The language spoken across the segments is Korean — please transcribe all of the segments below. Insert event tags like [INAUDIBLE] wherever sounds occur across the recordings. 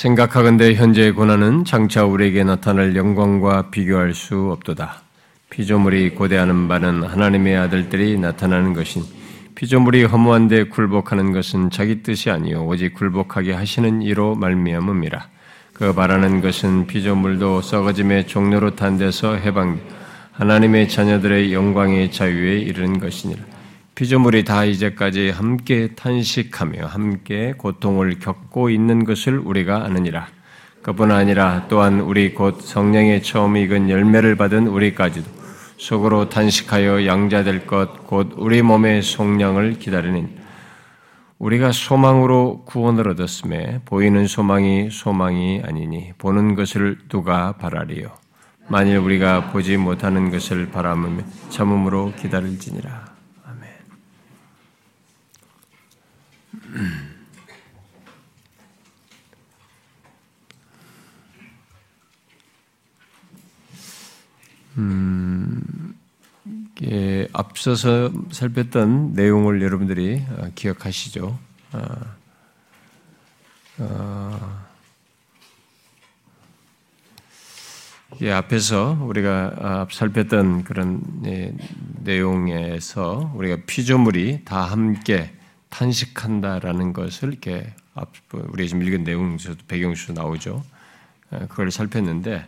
생각하건대 현재의 고난은 장차 우리에게 나타날 영광과 비교할 수 없도다. 피조물이 고대하는 바는 하나님의 아들들이 나타나는 것인 피조물이 허무한데 굴복하는 것은 자기 뜻이 아니요 오직 굴복하게 하시는 이로 말미암음이라. 그 바라는 것은 피조물도 썩어짐의 종로로 탄 데서 해방 하나님의 자녀들의 영광의 자유에 이르는 것이니라. 피조물이 다 이제까지 함께 탄식하며 함께 고통을 겪고 있는 것을 우리가 아느니라. 그뿐 아니라 또한 우리 곧 성령의 처음 익은 열매를 받은 우리까지도 속으로 탄식하여 양자될 것 곧 우리 몸의 속량을 기다리는 우리가 소망으로 구원을 얻었음에 보이는 소망이 소망이 아니니 보는 것을 누가 바라리요 만일 우리가 보지 못하는 것을 바라면 참음으로 기다릴지니라 음, 예, 앞서서 살폈던 내용을 여러분들이 어, 기억하시죠? 어, 어, 예, 앞에서 우리가 살폈던 그런 예, 내용에서 우리가 피조물이 다 함께 탄식한다라는 것을 이렇게 우리가 지금 읽은 내용에서도 배경수 나오죠. 그걸 살폈는데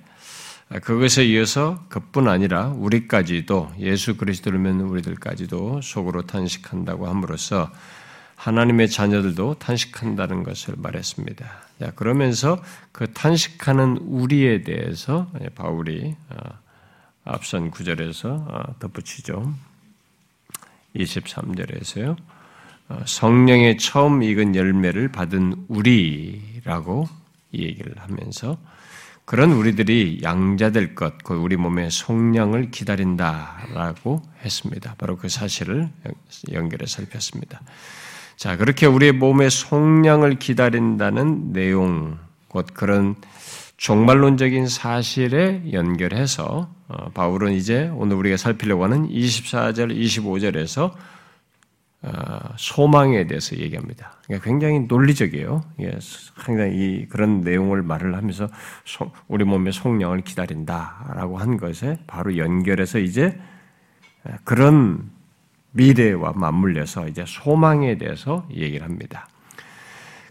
그것에 이어서 그뿐 아니라 우리까지도 예수 그리스도를 믿는 우리들까지도 속으로 탄식한다고 함으로써 하나님의 자녀들도 탄식한다는 것을 말했습니다. 자, 그러면서 그 탄식하는 우리에 대해서 바울이 어, 앞선 구절에서 어, 덧붙이죠. 23절에서요. 어, 성령의 처음 익은 열매를 받은 우리라고 이 얘기를 하면서 그런 우리들이 양자될 것, 우리 몸의 속량을 기다린다라고 했습니다. 바로 그 사실을 연결해 살폈습니다. 자, 그렇게 우리의 몸의 속량을 기다린다는 내용, 곧 그런 종말론적인 사실에 연결해서 어, 바울은 이제 오늘 우리가 살피려고 하는 24절, 25절에서 어, 소망에 대해서 얘기합니다. 그러니까 굉장히 논리적이에요. 굉장히 그런 내용을 말을 하면서 우리 몸의 속량을 기다린다라고 한 것에 바로 연결해서 이제 그런 미래와 맞물려서 이제 소망에 대해서 얘기를 합니다.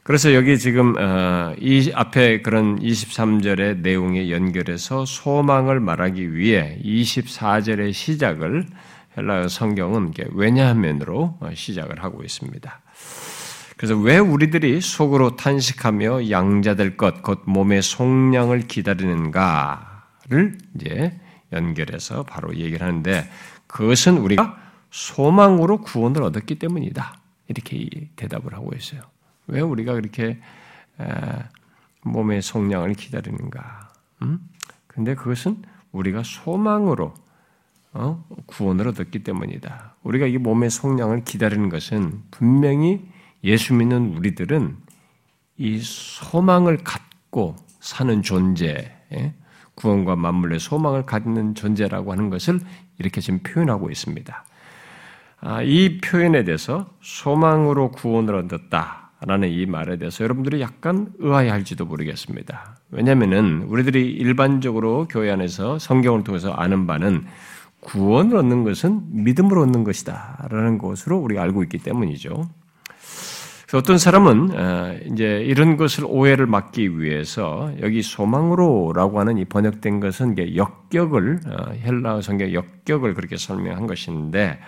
그래서 여기 지금 어, 이 앞에 그런 23절의 내용에 연결해서 소망을 말하기 위해 24절의 시작을 헬라어 성경은 왜냐하면으로 시작을 하고 있습니다. 그래서 왜 우리들이 속으로 탄식하며 양자될 것, 곧 몸의 속량을 기다리는가를 이제 연결해서 바로 얘기를 하는데 그것은 우리가 소망으로 구원을 얻었기 때문이다. 이렇게 대답을 하고 있어요. 왜 우리가 그렇게 몸의 속량을 기다리는가? 음? 근데 그것은 우리가 소망으로 어? 구원을 얻었기 때문이다. 우리가 이 몸의 속량을 기다리는 것은 분명히 예수 믿는 우리들은 이 소망을 갖고 사는 존재, 예? 구원과 만물의 소망을 갖는 존재라고 하는 것을 이렇게 지금 표현하고 있습니다. 아, 이 표현에 대해서 소망으로 구원을 얻었다라는 이 말에 대해서 여러분들이 약간 의아해할지도 모르겠습니다. 왜냐하면은 우리들이 일반적으로 교회 안에서 성경을 통해서 아는 바는 구원을 얻는 것은 믿음으로 얻는 것이다. 라는 것으로 우리가 알고 있기 때문이죠. 어떤 사람은 어, 이제 이런 것을 오해를 막기 위해서 여기 소망으로라고 하는 이 번역된 것은 역격을 어, 헬라어 성경 역격을 그렇게 설명한 것인데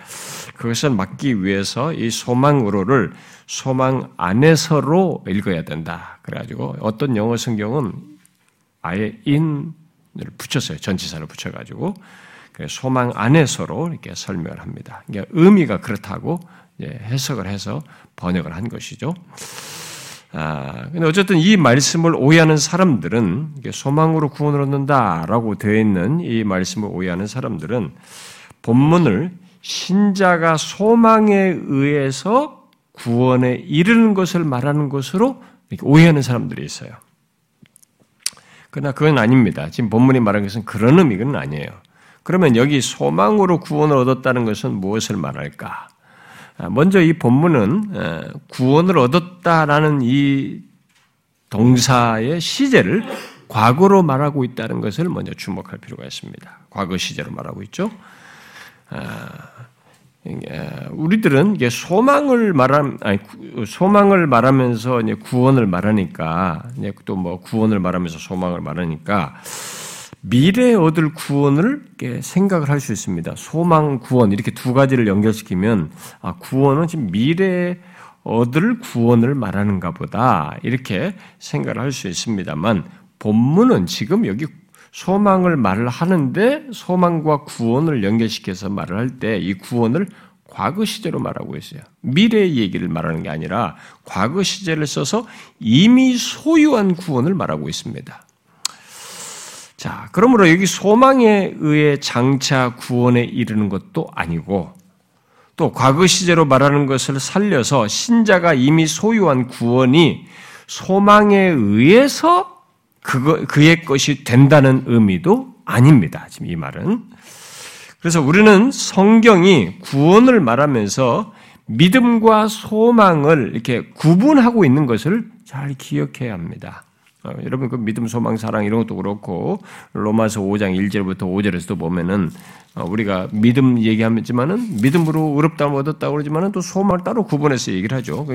그것을 막기 위해서 이 소망으로를 소망 안에서로 읽어야 된다. 그래가지고 어떤 영어 성경은 아예 인을 붙였어요. 전치사를 붙여가지고 소망 안에서로 이렇게 설명을 합니다. 그러니까 의미가 그렇다고 해석을 해서 번역을 한 것이죠. 아, 근데 어쨌든 이 말씀을 오해하는 사람들은 소망으로 구원을 얻는다라고 되어 있는 이 말씀을 오해하는 사람들은 본문을 신자가 소망에 의해서 구원에 이르는 것을 말하는 것으로 오해하는 사람들이 있어요. 그러나 그건 아닙니다. 지금 본문이 말하는 것은 그런 의미는 아니에요. 그러면 여기 소망으로 구원을 얻었다는 것은 무엇을 말할까? 아, 먼저 이 본문은 구원을 얻었다라는 이 동사의 시제를 과거로 말하고 있다는 것을 먼저 주목할 필요가 있습니다. 과거 시제로 말하고 있죠. 아, 우리들은 이게 소망을 말함, 아니, 소망을 말하면서 이제 구원을 말하니까, 또 뭐 구원을 말하면서 소망을 말하니까, 미래에 얻을 구원을 생각을 할 수 있습니다. 소망, 구원, 이렇게 두 가지를 연결시키면, 아, 구원은 지금 미래에 얻을 구원을 말하는가 보다. 이렇게 생각을 할 수 있습니다만, 본문은 지금 여기 소망을 말을 하는데 소망과 구원을 연결시켜서 말을 할 때 이 구원을 과거 시제로 말하고 있어요. 미래의 얘기를 말하는 게 아니라 과거 시제를 써서 이미 소유한 구원을 말하고 있습니다. 자, 그러므로 여기 소망에 의해 장차 구원에 이르는 것도 아니고 또 과거 시제로 말하는 것을 살려서 신자가 이미 소유한 구원이 소망에 의해서 그거, 그의 것이 된다는 의미도 아닙니다. 지금 이 말은. 그래서 우리는 성경이 구원을 말하면서 믿음과 소망을 이렇게 구분하고 있는 것을 잘 기억해야 합니다. 어, 여러분 그 믿음, 소망, 사랑 이런 것도 그렇고 로마서 5장 1절부터 5절에서도 보면은 어, 우리가 믿음 얘기하지만은 믿음으로 의롭다을 얻었다고 그러지만은 또 소망을 따로 구분해서 얘기를 하죠.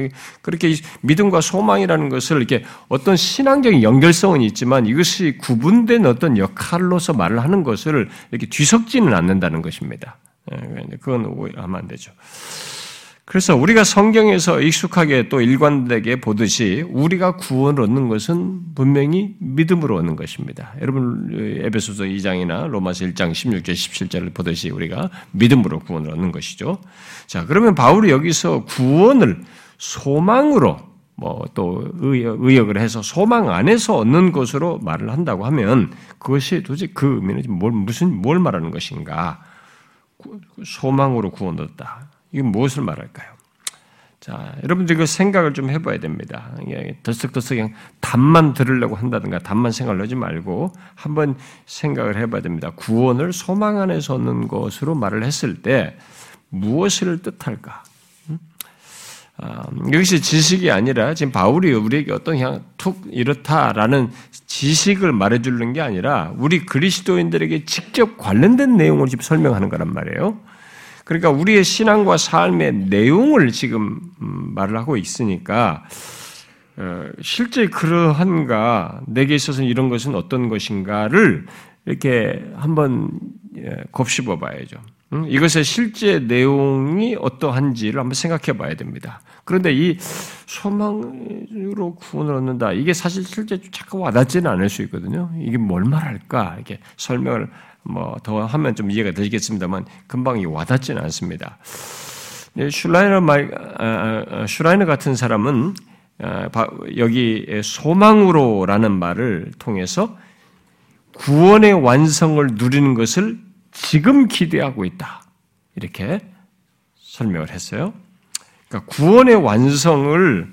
그렇게 믿음과 소망이라는 것을 이렇게 어떤 신앙적인 연결성은 있지만 이것이 구분된 어떤 역할로서 말을 하는 것을 이렇게 뒤섞지는 않는다는 것입니다. 예, 그건 오해하면 안 되죠. 그래서 우리가 성경에서 익숙하게 또 일관되게 보듯이 우리가 구원을 얻는 것은 분명히 믿음으로 얻는 것입니다. 여러분 에베소서 2장이나 로마서 1장 16절 17절을 보듯이 우리가 믿음으로 구원을 얻는 것이죠. 자, 그러면 바울이 여기서 구원을 소망으로 뭐 또 의역을 해서 소망 안에서 얻는 것으로 말을 한다고 하면 그것이 도대체 그 의미는 뭘 무슨 뭘 말하는 것인가? 소망으로 구원 얻었다. 이게 무엇을 말할까요? 자, 여러분들 그 생각을 좀 해봐야 됩니다. 덜썩덜썩 그냥 답만 들으려고 한다든가 답만 생각을 하지 말고 한번 생각을 해봐야 됩니다. 구원을 소망 안에서 얻는 것으로 말을 했을 때 무엇을 뜻할까? 아, 여기서 지식이 아니라 지금 바울이 우리에게 어떤 그냥 툭 이렇다라는 지식을 말해주는 게 아니라 우리 그리스도인들에게 직접 관련된 내용을 지금 설명하는 거란 말이에요. 그러니까 우리의 신앙과 삶의 내용을 지금 음, 말을 하고 있으니까 어, 실제 그러한가 내게 있어서 이런 것은 어떤 것인가를 이렇게 한번 예, 곱씹어 봐야죠. 이것의 실제 내용이 어떠한지를 한번 생각해 봐야 됩니다. 그런데 이 소망으로 구원을 얻는다. 이게 사실 실제 자꾸 와닿지는 않을 수 있거든요. 이게 뭘 말할까? 이렇게 설명을 뭐 더 하면 좀 이해가 되겠습니다만 금방 와닿지는 않습니다. 슈라이너 말 아, 아, 아, 슈라이너 같은 사람은 여기 소망으로라는 말을 통해서 구원의 완성을 누리는 것을 지금 기대하고 있다. 이렇게 설명을 했어요. 그러니까 구원의 완성을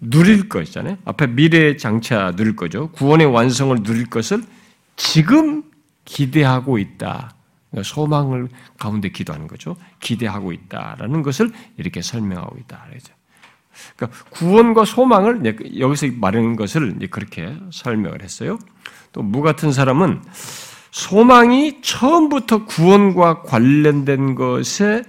누릴 것 있잖아요. 앞에 미래 장차 누릴 거죠. 구원의 완성을 누릴 것을 지금 기대하고 있다. 그러니까 소망을 가운데 기도하는 거죠. 기대하고 있다라는 것을 이렇게 설명하고 있다. 그러죠. 그러니까 구원과 소망을 여기서 말하는 것을 그렇게 설명을 했어요. 또 무 같은 사람은 소망이 처음부터 구원과 관련된 것의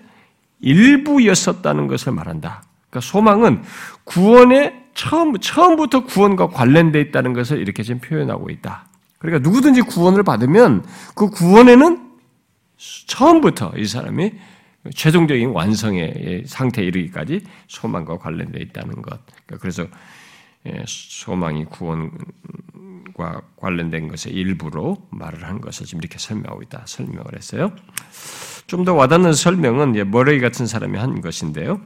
일부였었다는 것을 말한다. 그러니까 소망은 구원의 처음, 처음부터 구원과 관련되어 있다는 것을 이렇게 지금 표현하고 있다. 그러니까 누구든지 구원을 받으면 그 구원에는 처음부터 이 사람이 최종적인 완성의 상태에 이르기까지 소망과 관련되어 있다는 것. 그러니까 그래서 예, 소망이 구원과 관련된 것의 일부로 말을 한 것을 지금 이렇게 설명하고 있다. 설명을 했어요. 좀 더 와닿는 설명은 머레이 같은 사람이 한 것인데요.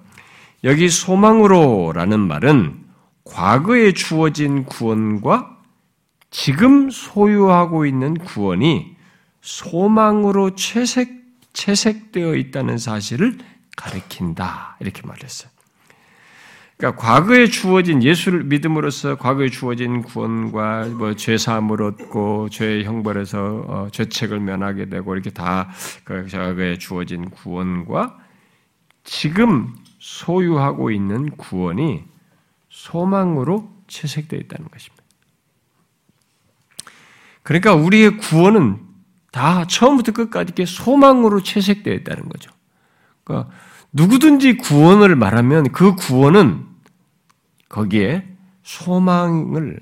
여기 소망으로라는 말은 과거에 주어진 구원과 지금 소유하고 있는 구원이 소망으로 채색, 채색되어 있다는 사실을 가리킨다. 이렇게 말했어요. 그러니까 과거에 주어진 예수를 믿음으로써 과거에 주어진 구원과 뭐 죄사함을 얻고 죄의 형벌에서 어, 죄책을 면하게 되고 이렇게 다그 과거에 주어진 구원과 지금 소유하고 있는 구원이 소망으로 채색되어 있다는 것입니다. 그러니까 우리의 구원은 다 처음부터 끝까지 이렇게 소망으로 채색되어 있다는 거죠. 그러니까 누구든지 구원을 말하면 그 구원은 거기에 소망을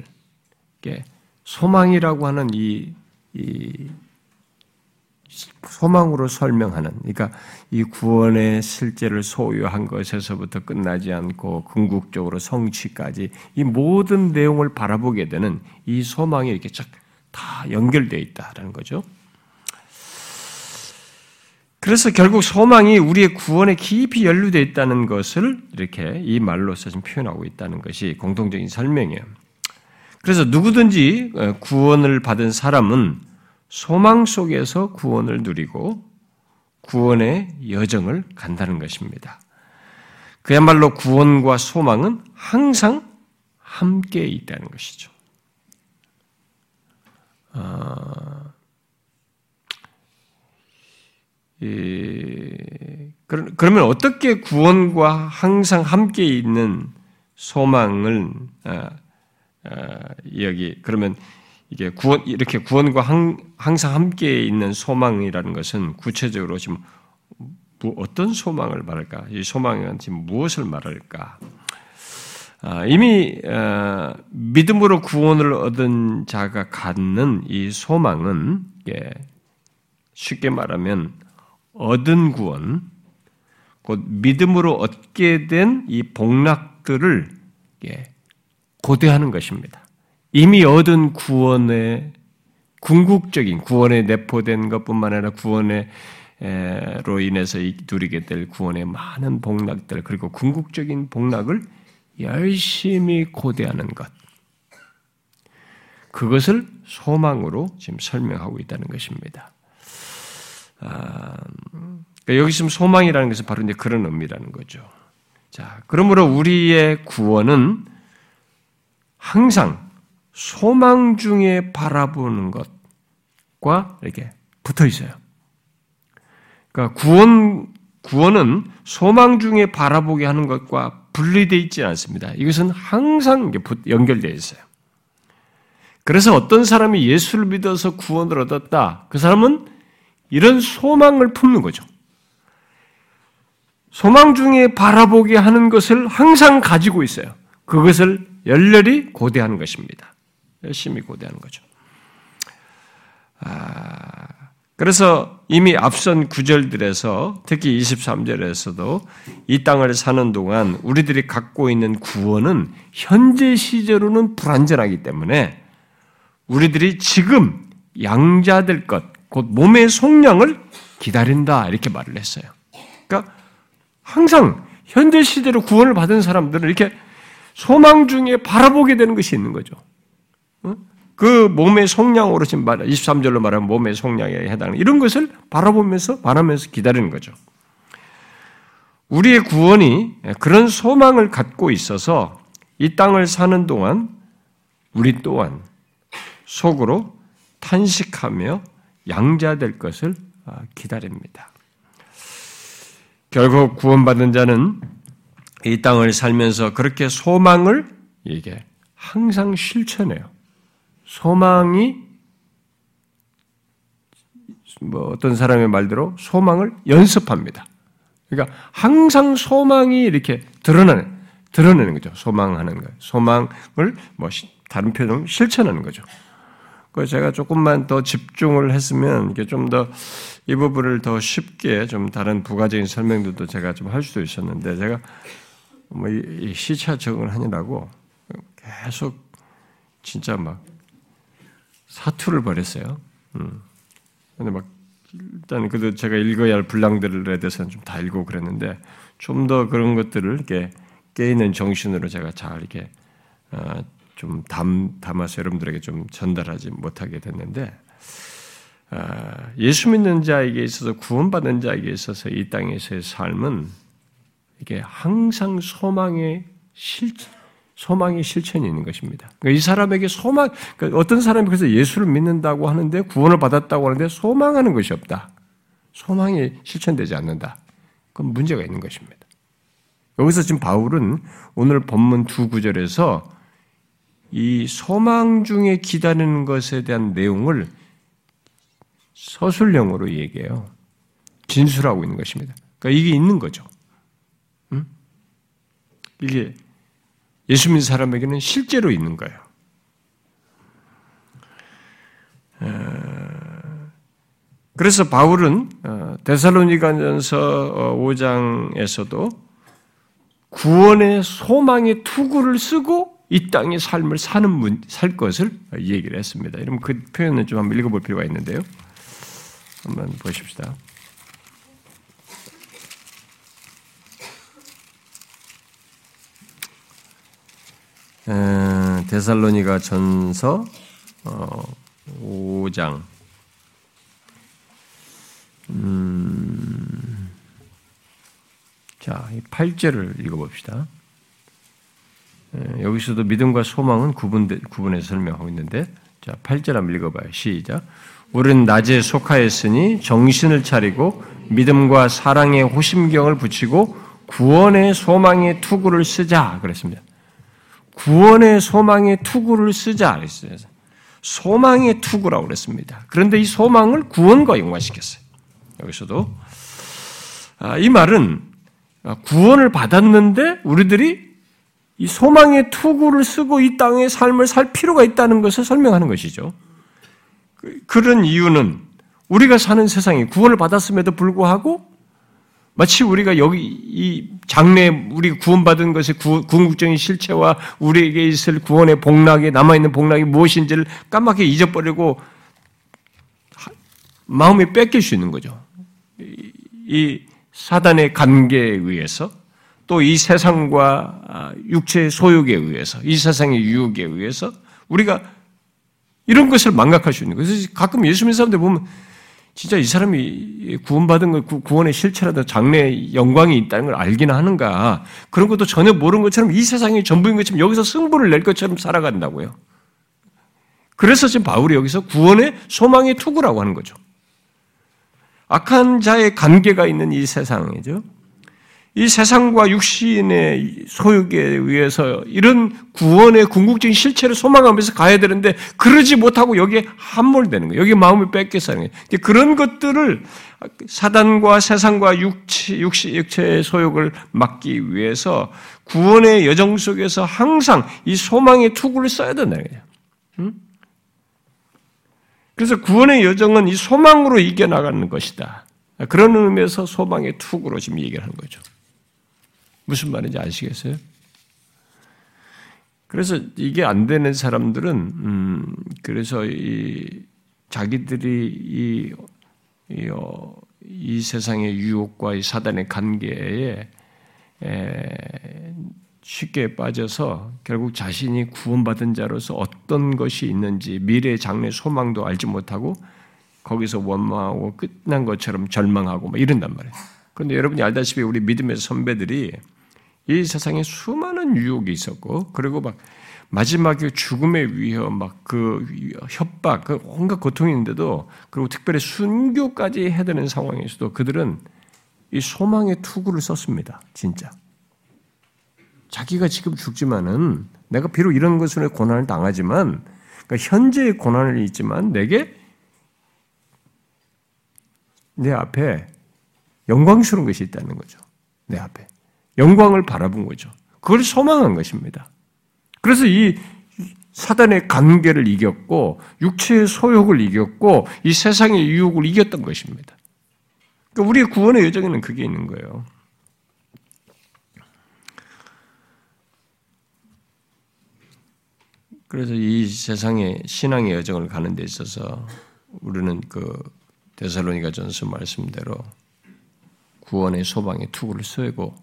소망이라고 하는 이, 이 소망으로 설명하는, 그러니까 이 구원의 실제를 소유한 것에서부터 끝나지 않고 궁극적으로 성취까지 이 모든 내용을 바라보게 되는 이 소망이 이렇게 쫙 다 연결되어 있다라는 거죠. 그래서 결국 소망이 우리의 구원에 깊이 연루되어 있다는 것을 이렇게 이 말로서 좀 표현하고 있다는 것이 공통적인 설명이에요. 그래서 누구든지 어, 구원을 받은 사람은 소망 속에서 구원을 누리고 구원의 여정을 간다는 것입니다. 그야말로 구원과 소망은 항상 함께 있다는 것이죠. 어, 그러면 어떻게 구원과 항상 함께 있는 소망을 아, 아, 여기 그러면 이게 구원 이렇게 구원과 항, 상 함께 있는 소망이라는 것은 구체적으로 지금 어떤 소망을 말할까? 이 소망은 지금 무엇을 말할까? 아, 이미 어, 믿음으로 구원을 얻은 자가 갖는 이 소망은 쉽게 말하면 얻은 구원, 곧 믿음으로 얻게 된 이 복락들을 고대하는 것입니다. 이미 얻은 구원의 궁극적인 구원에 내포된 것뿐만 아니라 구원에 로 인해서 누리게 될 구원의 많은 복락들 그리고 궁극적인 복락을 열심히 고대하는 것 그것을 소망으로 지금 설명하고 있다는 것입니다. 아, 그러니까 여기 지금 소망이라는 것은 바로 이제 그런 의미라는 거죠. 자, 그러므로 우리의 구원은 항상 소망 중에 바라보는 것과 이렇게 붙어 있어요. 그러니까 구원, 구원은 소망 중에 바라보게 하는 것과 분리되어 있지 않습니다. 이것은 항상 연결되어 있어요. 그래서 어떤 사람이 예수를 믿어서 구원을 얻었다. 그 사람은 이런 소망을 품는 거죠. 소망 중에 바라보게 하는 것을 항상 가지고 있어요. 그것을 열렬히 고대하는 것입니다. 열심히 고대하는 거죠. 아, 그래서 이미 앞선 구절들에서 특히 23절에서도 이 땅을 사는 동안 우리들이 갖고 있는 구원은 현재 시제로는 불완전하기 때문에 우리들이 지금 양자될 것, 곧 몸의 속량을 기다린다 이렇게 말을 했어요. 그러니까 항상 현재 시대로 구원을 받은 사람들은 이렇게 소망 중에 바라보게 되는 것이 있는 거죠. 그 몸의 속량으로 지금 말 23절로 말하면 몸의 속량에 해당하는 이런 것을 바라보면서 바라면서 기다리는 거죠. 우리의 구원이 그런 소망을 갖고 있어서 이 땅을 사는 동안 우리 또한 속으로 탄식하며 양자될 것을 아, 기다립니다. 결국 구원받은 자는 이 땅을 살면서 그렇게 소망을 이게 항상 실천해요. 소망이 뭐 어떤 사람의 말대로 소망을 연습합니다. 그러니까 항상 소망이 이렇게 드러나는 드러내는 거죠. 소망하는 거. 소망을 뭐 다른 표현 실천하는 거죠. 그 제가 조금만 더 집중을 했으면 이게 좀 더 이 부분을 더 쉽게 좀 다른 부가적인 설명들도 제가 좀 할 수도 있었는데 제가 뭐이 시차 적응을 하느라고 계속 진짜 막 사투를 벌였어요. 음. 근데 막 일단 그래도 제가 읽어야 할 분량들에 대해서는 좀 다 읽고 그랬는데 좀 더 그런 것들을 이렇게 깨있는 정신으로 제가 잘 이렇게 어, 좀 담, 담아서 여러분들에게 좀 전달하지 못하게 됐는데, 아, 예수 믿는 자에게 있어서 구원받은 자에게 있어서 이 땅에서의 삶은 이게 항상 소망의 실, 소망의 실천이 있는 것입니다. 그러니까 이 사람에게 소망, 그러니까 어떤 사람이 그래서 예수를 믿는다고 하는데 구원을 받았다고 하는데 소망하는 것이 없다. 소망이 실천되지 않는다. 그건 문제가 있는 것입니다. 여기서 지금 바울은 오늘 본문 두 구절에서 이 소망 중에 기다리는 것에 대한 내용을 서술형으로 얘기해요. 진술하고 있는 것입니다. 그러니까 이게 있는 거죠. 음? 이게 예수 믿는 사람에게는 실제로 있는 거예요. 그래서 바울은 어, 데살로니가전서 5장에서도 어, 구원의 소망의 투구를 쓰고 이 땅의 삶을 사는 문, 살 것을 얘기를 했습니다. 이러면 그 표현을 좀 한번 읽어볼 필요가 있는데요. 한번 보십시다. 데살로니가 전서 5장 어, 음, 자, 8절을 읽어봅시다. 여기서도 믿음과 소망은 구분 구분해서 설명하고 있는데, 자, 8절 한번 읽어봐요. 시작. 우리는 낮에 속하였으니 정신을 차리고 믿음과 사랑의 호심경을 붙이고 구원의 소망의 투구를 쓰자 그랬습니다. 구원의 소망의 투구를 쓰자 그랬어요. 소망의 투구라고 그랬습니다. 그런데 이 소망을 구원과 연관시켰어요. 여기서도 아, 이 말은 구원을 받았는데 우리들이 이 소망의 투구를 쓰고 이 땅의 삶을 살 필요가 있다는 것을 설명하는 것이죠. 그, 그런 이유는 우리가 사는 세상이 구원을 받았음에도 불구하고 마치 우리가 여기 이 장래 우리가 구원받은 것의 궁극적인 실체와 우리에게 있을 구원의 복락에 남아 있는 복락이 무엇인지를 까맣게 잊어버리고 마음이 뺏길 수 있는 거죠. 이 사단의 관계에 의해서 또 이 세상과 육체의 소욕에 의해서 이 세상의 유혹에 의해서 우리가 이런 것을 망각할 수 있는 거예요. 그래서 가끔 예수 믿는 사람들 보면 진짜 이 사람이 구원받은 것, 구원의 실체라도 장래 영광이 있다는 걸 알기는 하는가. 그런 것도 전혀 모르는 것처럼 이 세상이 전부인 것처럼 여기서 승부를 낼 것처럼 살아간다고요. 그래서 지금 바울이 여기서 구원의 소망의 투구라고 하는 거죠. 악한 자의 관계가 있는 이 세상이죠. 이 세상과 육신의 소욕에 의해서 이런 구원의 궁극적인 실체를 소망하면서 가야 되는데 그러지 못하고 여기에 함몰되는 거예요. 여기 마음을 뺏겨서 하는 거예요. 그런 것들을 사단과 세상과 육체, 육시, 육체의 소욕을 막기 위해서 구원의 여정 속에서 항상 이 소망의 투구를 써야 된다는 거예요. 응? 그래서 구원의 여정은 이 소망으로 이겨나가는 것이다. 그런 의미에서 소망의 투구로 지금 얘기를 하는 거죠. 무슨 말인지 아시겠어요? 그래서 이게 안 되는 사람들은 음 그래서 이 자기들이 이, 이, 어, 이 세상의 유혹과 이 사단의 관계에 에, 쉽게 빠져서 결국 자신이 구원받은 자로서 어떤 것이 있는지 미래의 장래 소망도 알지 못하고 거기서 원망하고 끝난 것처럼 절망하고 뭐 이런단 말이에요. 그런데 여러분이 알다시피 우리 믿음의 선배들이 이 세상에 수많은 유혹이 있었고 그리고 막 마지막에 죽음의 위험, 막그 협박, 그 온갖 고통이 있는데도 그리고 특별히 순교까지 해야 되는 상황에서도 그들은 이 소망의 투구를 썼습니다. 진짜. 자기가 지금 죽지만은 내가 비록 이런 것으로 고난을 당하지만 그러니까 현재의 고난을 있지만 내게 내 앞에 영광스러운 것이 있다는 거죠. 내 앞에 영광을 바라본 거죠. 그걸 소망한 것입니다. 그래서 이 사단의 관계를 이겼고 육체의 소욕을 이겼고 이 세상의 유혹을 이겼던 것입니다. 그러니까 우리의 구원의 여정에는 그게 있는 거예요. 그래서 이 세상의 신앙의 여정을 가는 데 있어서 우리는 그 데살로니가 전서 말씀대로 구원의 소방의 투구를 쓰고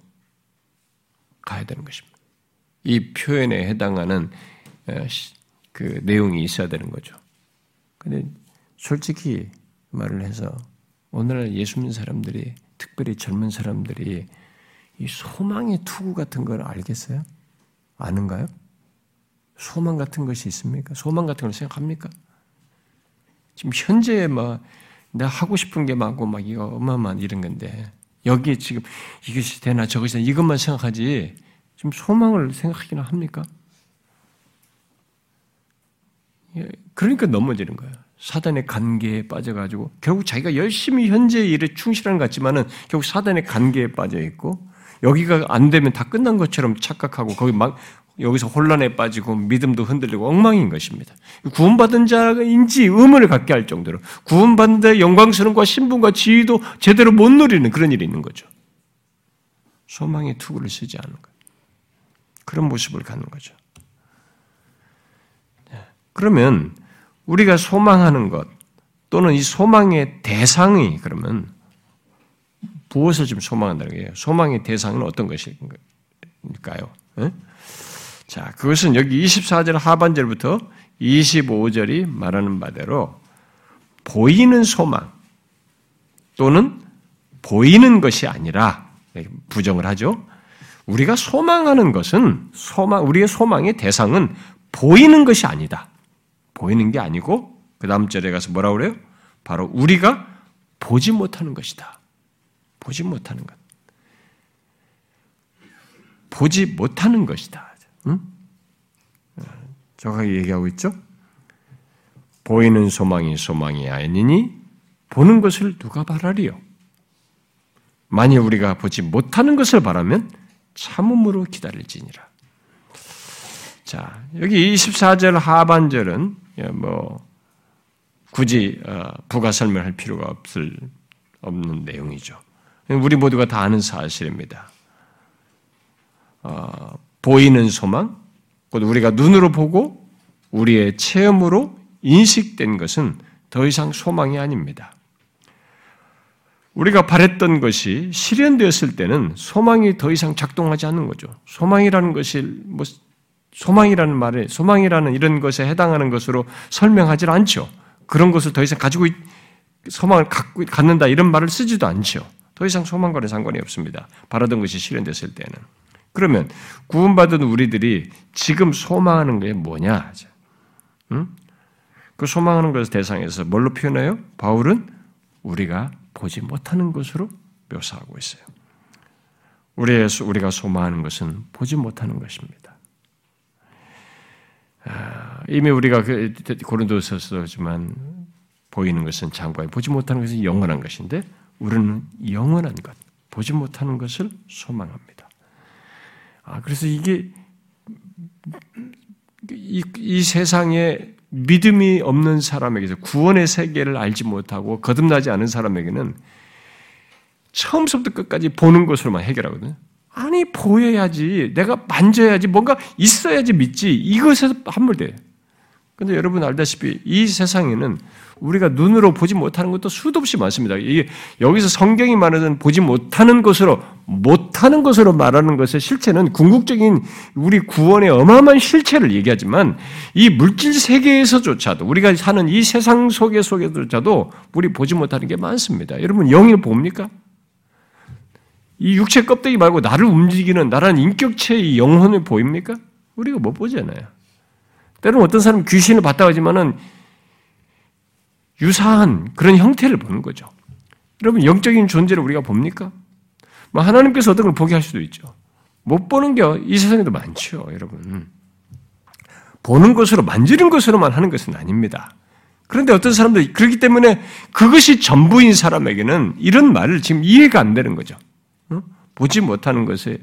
가야 되는 것입니다. 이 표현에 해당하는 그 내용이 있어야 되는 거죠. 근데 솔직히 말을 해서 오늘날 예수 믿는 사람들이 특별히 젊은 사람들이 이 소망의 투구 같은 걸 알겠어요? 아는가요? 소망 같은 것이 있습니까? 소망 같은 걸 생각합니까? 지금 현재에 막 내가 하고 싶은 게 많고 막 이거 어마어마한 이런 건데 여기에 지금 이것이 되나 저것이 되나 이것만 생각하지 지금 소망을 생각하기는 합니까? 그러니까 넘어지는 거예요. 사단의 관계에 빠져가지고 결국 자기가 열심히 현재 일에 충실한 것 같지만은 결국 사단의 관계에 빠져 있고 여기가 안 되면 다 끝난 것처럼 착각하고 거기 막 여기서 혼란에 빠지고 믿음도 흔들리고 엉망인 것입니다. 구원받은 자인지 의문을 갖게 할 정도로 구원받은 자의 영광스러움과 신분과 지위도 제대로 못 누리는 그런 일이 있는 거죠. 소망의 투구를 쓰지 않는 것. 그런 모습을 갖는 거죠. 네. 그러면 우리가 소망하는 것 또는 이 소망의 대상이 그러면 무엇을 좀 소망한다는 거예요? 소망의 대상은 어떤 것일까요? 네? 자, 그것은 여기 24절 하반절부터 25절이 말하는 바대로 보이는 소망 또는 보이는 것이 아니라 부정을 하죠. 우리가 소망하는 것은 소망 우리의 소망의 대상은 보이는 것이 아니다. 보이는 게 아니고 그 다음 절에 가서 뭐라 그래요? 바로 우리가 보지 못하는 것이다. 보지 못하는 것. 보지 못하는 것이다. 응? 정확하게 얘기하고 있죠? 보이는 소망이 소망이 아니니 보는 것을 누가 바라리요? 만일 우리가 보지 못하는 것을 바라면 참음으로 기다릴지니라. 자, 여기 24절 하반절은 예, 뭐 굳이 어, 부가 설명할 필요가 없을 없는 내용이죠. 우리 모두가 다 아는 사실입니다. 어, 보이는 소망, 곧 우리가 눈으로 보고 우리의 체험으로 인식된 것은 더 이상 소망이 아닙니다. 우리가 바랬던 것이 실현되었을 때는 소망이 더 이상 작동하지 않는 거죠. 소망이라는 것이 뭐 소망이라는 말에 소망이라는 이런 것에 해당하는 것으로 설명하지 않죠. 그런 것을 더 이상 가지고 소망을 갖고 갖는다 이런 말을 쓰지도 않죠. 더 이상 소망과는 상관이 없습니다. 바라던 것이 실현됐을 때는. 그러면 구원받은 우리들이 지금 소망하는 게 뭐냐? 응? 그 소망하는 것을 대상에서 뭘로 표현해요? 바울은 우리가 보지 못하는 것으로 묘사하고 있어요. 우리의, 우리가 소망하는 것은 보지 못하는 것입니다. 아, 이미 우리가 그 고린도서지만 보이는 것은 장과에 보지 못하는 것은 영원한 것인데 우리는 영원한 것, 보지 못하는 것을 소망합니다. 아, 그래서 이게 이, 이 세상에 믿음이 없는 사람에게서 구원의 세계를 알지 못하고 거듭나지 않은 사람에게는 처음부터 끝까지 보는 것으로만 해결하거든요. 아니 보여야지, 내가 만져야지, 뭔가 있어야지 믿지. 이것에서 함몰돼요. 근데 여러분 알다시피 이 세상에는 우리가 눈으로 보지 못하는 것도 수도 없이 많습니다. 이게 여기서 성경이 말하는 보지 못하는 것으로 못하는 것으로 말하는 것의 실체는 궁극적인 우리 구원의 어마어마한 실체를 얘기하지만 이 물질 세계에서조차도 우리가 사는 이 세상 속에 속에조차도 우리 보지 못하는 게 많습니다. 여러분 영을 봅니까? 이 육체 껍데기 말고 나를 움직이는 나라는 인격체의 영혼을 보입니까? 우리가 못 보잖아요. 때로는 어떤 사람은 귀신을 봤다고 하지만은 유사한 그런 형태를 보는 거죠. 여러분, 영적인 존재를 우리가 봅니까? 뭐 하나님께서 어떤 걸 보게 할 수도 있죠. 못 보는 게 이 세상에도 많죠, 여러분. 보는 것으로, 만지는 것으로만 하는 것은 아닙니다. 그런데 어떤 사람들, 그렇기 때문에 그것이 전부인 사람에게는 이런 말을 지금 이해가 안 되는 거죠. 보지 못하는 것에,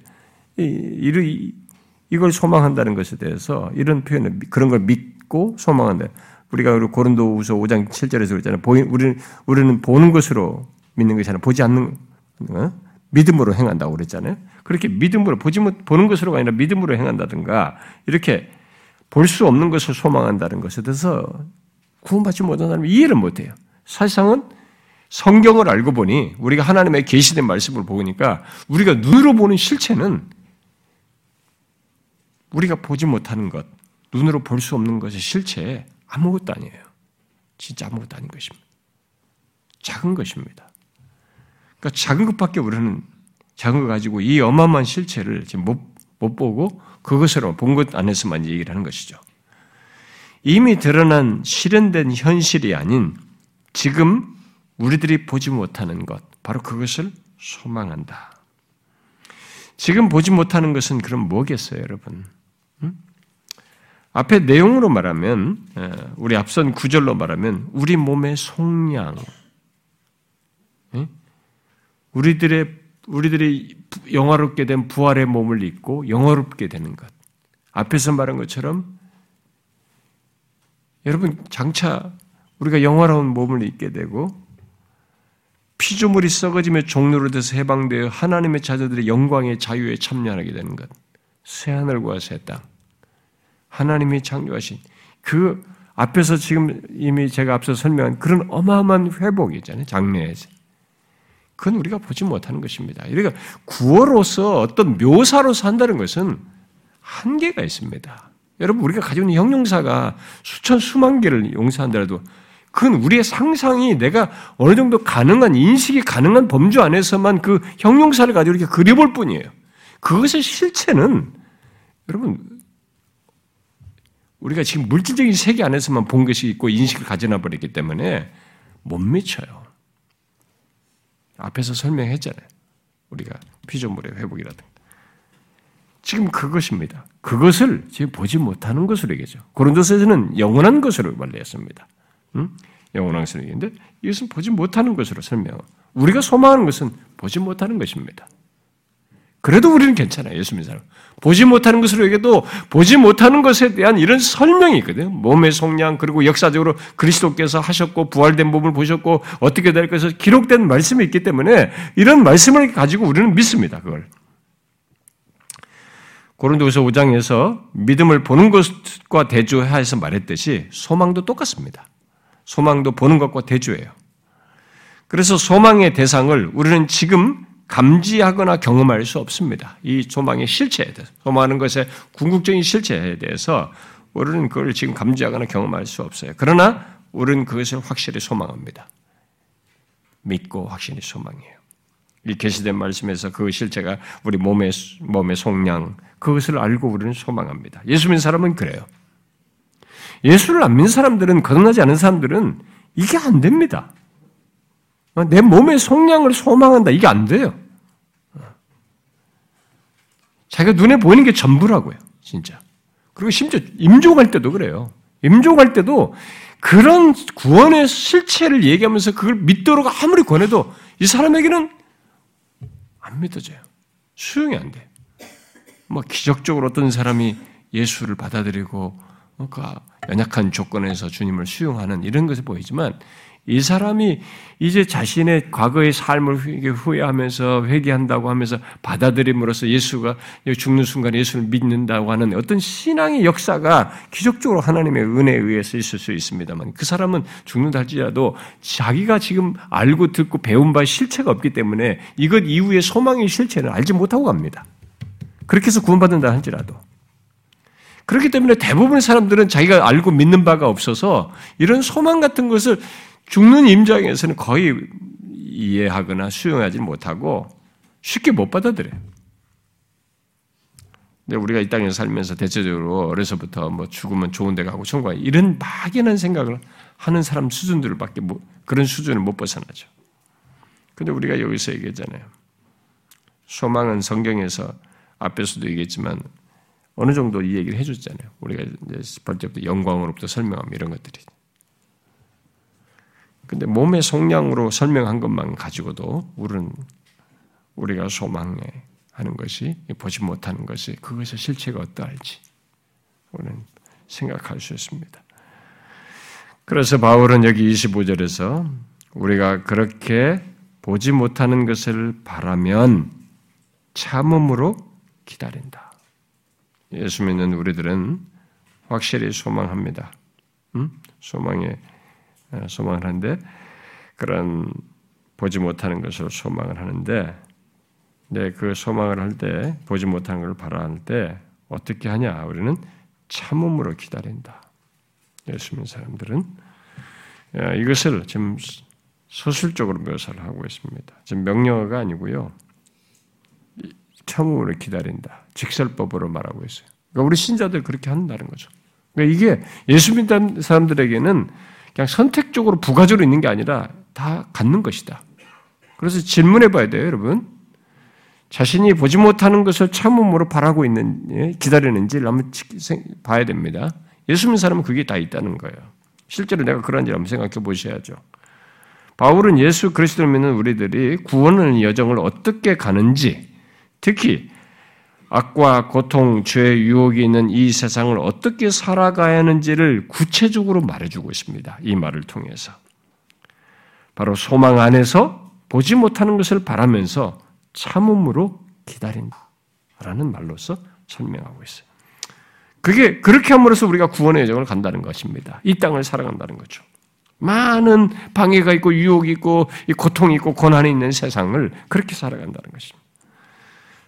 이걸 소망한다는 것에 대해서 이런 표현을, 그런 걸 믿고 소망한다. 우리가 고린도후서 5장 7절에서 그랬잖아요. 우리는 우리는 보는 것으로 믿는 것이 아니라 보지 않는 어? 믿음으로 행한다고 그랬잖아요. 그렇게 믿음으로 보지 못 보는 것으로가 아니라 믿음으로 행한다든가 이렇게 볼 수 없는 것을 소망한다는 것에 대해서 구원받지 못한 사람이 이해를 못해요. 사실상은 성경을 알고 보니 우리가 하나님의 계시된 말씀을 보니까 우리가 눈으로 보는 실체는 우리가 보지 못하는 것, 눈으로 볼 수 없는 것의 실체에 아무것도 아니에요. 진짜 아무것도 아닌 것입니다. 작은 것입니다. 그러니까 작은 것밖에 우리는 작은 거 가지고 이 어마어마한 실체를 지금 못, 못 보고 그것으로 본 것 안에서만 얘기를 하는 것이죠. 이미 드러난 실현된 현실이 아닌 지금 우리들이 보지 못하는 것, 바로 그것을 소망한다. 지금 보지 못하는 것은 그럼 뭐겠어요, 여러분? 앞에 내용으로 말하면 우리 앞선 구절로 말하면 우리 몸의 속량, 우리들의 우리들이 영화롭게 된 부활의 몸을 입고 영화롭게 되는 것. 앞에서 말한 것처럼 여러분 장차 우리가 영화로운 몸을 입게 되고 피조물이 썩어지며 종로로 돼서 해방되어 하나님의 자녀들의 영광의 자유에 참여하게 되는 것. 새 하늘과 새 땅. 하나님이 창조하신 그 앞에서 지금 이미 제가 앞서 설명한 그런 어마어마한 회복이잖아요. 장래에서. 그건 우리가 보지 못하는 것입니다. 그러니까 구어로서 어떤 묘사로 산다는 것은 한계가 있습니다. 여러분, 우리가 가지고 있는 형용사가 수천, 수만 개를 용서한다라도 그건 우리의 상상이 내가 어느 정도 가능한, 인식이 가능한 범주 안에서만 그 형용사를 가지고 이렇게 그려볼 뿐이에요. 그것의 실체는 여러분, 우리가 지금 물질적인 세계 안에서만 본 것이 있고 인식을 가져놔 버렸기 때문에 못 미쳐요. 앞에서 설명했잖아요. 우리가 피조물의 회복이라든가. 지금 그것입니다. 그것을 지금 보지 못하는 것으로 얘기죠. 고린도서에서는 영원한 것으로 말했습니다. 응? 영원한 것으로 얘기했는데 이것은 보지 못하는 것으로 설명. 우리가 소망하는 것은 보지 못하는 것입니다. 그래도 우리는 괜찮아요. 예수 믿는 사람. 보지 못하는 것으로 얘기해도 보지 못하는 것에 대한 이런 설명이 있거든요. 몸의 속량 그리고 역사적으로 그리스도께서 하셨고 부활된 몸을 보셨고 어떻게 될 것을 기록된 말씀이 있기 때문에 이런 말씀을 가지고 우리는 믿습니다. 그걸. 고린도후서 5장에서 믿음을 보는 것과 대조해서 말했듯이 소망도 똑같습니다. 소망도 보는 것과 대조해요. 그래서 소망의 대상을 우리는 지금 감지하거나 경험할 수 없습니다. 이 소망의 실체에 대해서, 소망하는 것의 궁극적인 실체에 대해서 우리는 그걸 지금 감지하거나 경험할 수 없어요. 그러나 우리는 그것을 확실히 소망합니다. 믿고 확실히 소망해요. 이 계시된 말씀에서 그 실체가 우리 몸의 몸의 속량 그것을 알고 우리는 소망합니다. 예수 믿는 사람은 그래요. 예수를 안 믿는 사람들은 거듭나지 않은 사람들은 이게 안 됩니다. 어, 내 몸의 속량을 소망한다. 이게 안 돼요. 자기가 눈에 보이는 게 전부라고요. 진짜. 그리고 심지어 임종할 때도 그래요. 임종할 때도 그런 구원의 실체를 얘기하면서 그걸 믿도록 아무리 권해도 이 사람에게는 안 믿어져요. 수용이 안 돼. 뭐 기적적으로 어떤 사람이 예수를 받아들이고 그 연약한 조건에서 주님을 수용하는 이런 것을 보이지만 이 사람이 이제 자신의 과거의 삶을 후회하면서 회개한다고 하면서 받아들임으로써 예수가 죽는 순간 예수를 믿는다고 하는 어떤 신앙의 역사가 기적적으로 하나님의 은혜에 의해서 있을 수 있습니다만 그 사람은 죽는다 할지라도 자기가 지금 알고 듣고 배운 바 실체가 없기 때문에 이것 이후의 소망의 실체는 알지 못하고 갑니다. 그렇게 해서 구원받는다 할지라도. 그렇기 때문에 대부분의 사람들은 자기가 알고 믿는 바가 없어서 이런 소망 같은 것을 죽는 임장에서는 거의 이해하거나 수용하지 못하고 쉽게 못 받아들여요. 근데 우리가 이 땅에서 살면서 대체적으로 어려서부터 뭐 죽으면 좋은 데 가고 천국 이런 막연한 생각을 하는 사람 수준들밖에 못, 그런 수준을 못 벗어나죠. 근데 우리가 여기서 얘기했잖아요. 소망은 성경에서 앞에서도 얘기했지만 어느 정도 이 얘기를 해줬잖아요. 우리가 이제 번째부터 영광으로부터 설명하면 이런 것들이. 근데 몸의 속량으로 설명한 것만 가지고도 우리는 우리가 소망해 하는 것이 보지 못하는 것이 그것의 실체가 어떠할지 우리는 생각할 수 있습니다. 그래서 바울은 여기 25절에서 우리가 그렇게 보지 못하는 것을 바라면 참음으로 기다린다. 예수 믿는 우리들은 확실히 소망합니다. 음? 소망에 어, 소망을 하는데 그런 보지 못하는 것으로 소망을 하는데 네, 그 소망을 할 때 보지 못하는 걸 바라할 때 어떻게 하냐? 우리는 참음으로 기다린다. 예수 믿는 사람들은 어, 이것을 지금 서술적으로 묘사를 하고 있습니다. 지금 명령어가 아니고요. 참음으로 기다린다. 직설법으로 말하고 있어요. 그러니까 우리 신자들 그렇게 한다는 거죠. 그러니까 이게 예수 믿는 사람들에게는 그냥 선택적으로 부가적으로 있는 게 아니라 다 갖는 것이다. 그래서 질문해 봐야 돼요, 여러분. 자신이 보지 못하는 것을 참음으로 바라고 있는, 예, 기다리는지 한번 봐야 됩니다. 예수 믿는 사람은 그게 다 있다는 거예요. 실제로 내가 그런지 한번 생각해 보셔야죠. 바울은 예수 그리스도를 믿는 우리들이 구원하는 여정을 어떻게 가는지, 특히 악과 고통, 죄, 유혹이 있는 이 세상을 어떻게 살아가야 하는지를 구체적으로 말해주고 있습니다. 이 말을 통해서. 바로 소망 안에서 보지 못하는 것을 바라면서 참음으로 기다린다 라는 말로서 설명하고 있어요. 그게 그렇게 함으로써 우리가 구원의 여정을 간다는 것입니다. 이 땅을 살아간다는 거죠. 많은 방해가 있고 유혹이 있고 고통이 있고 고난이 있는 세상을 그렇게 살아간다는 것입니다.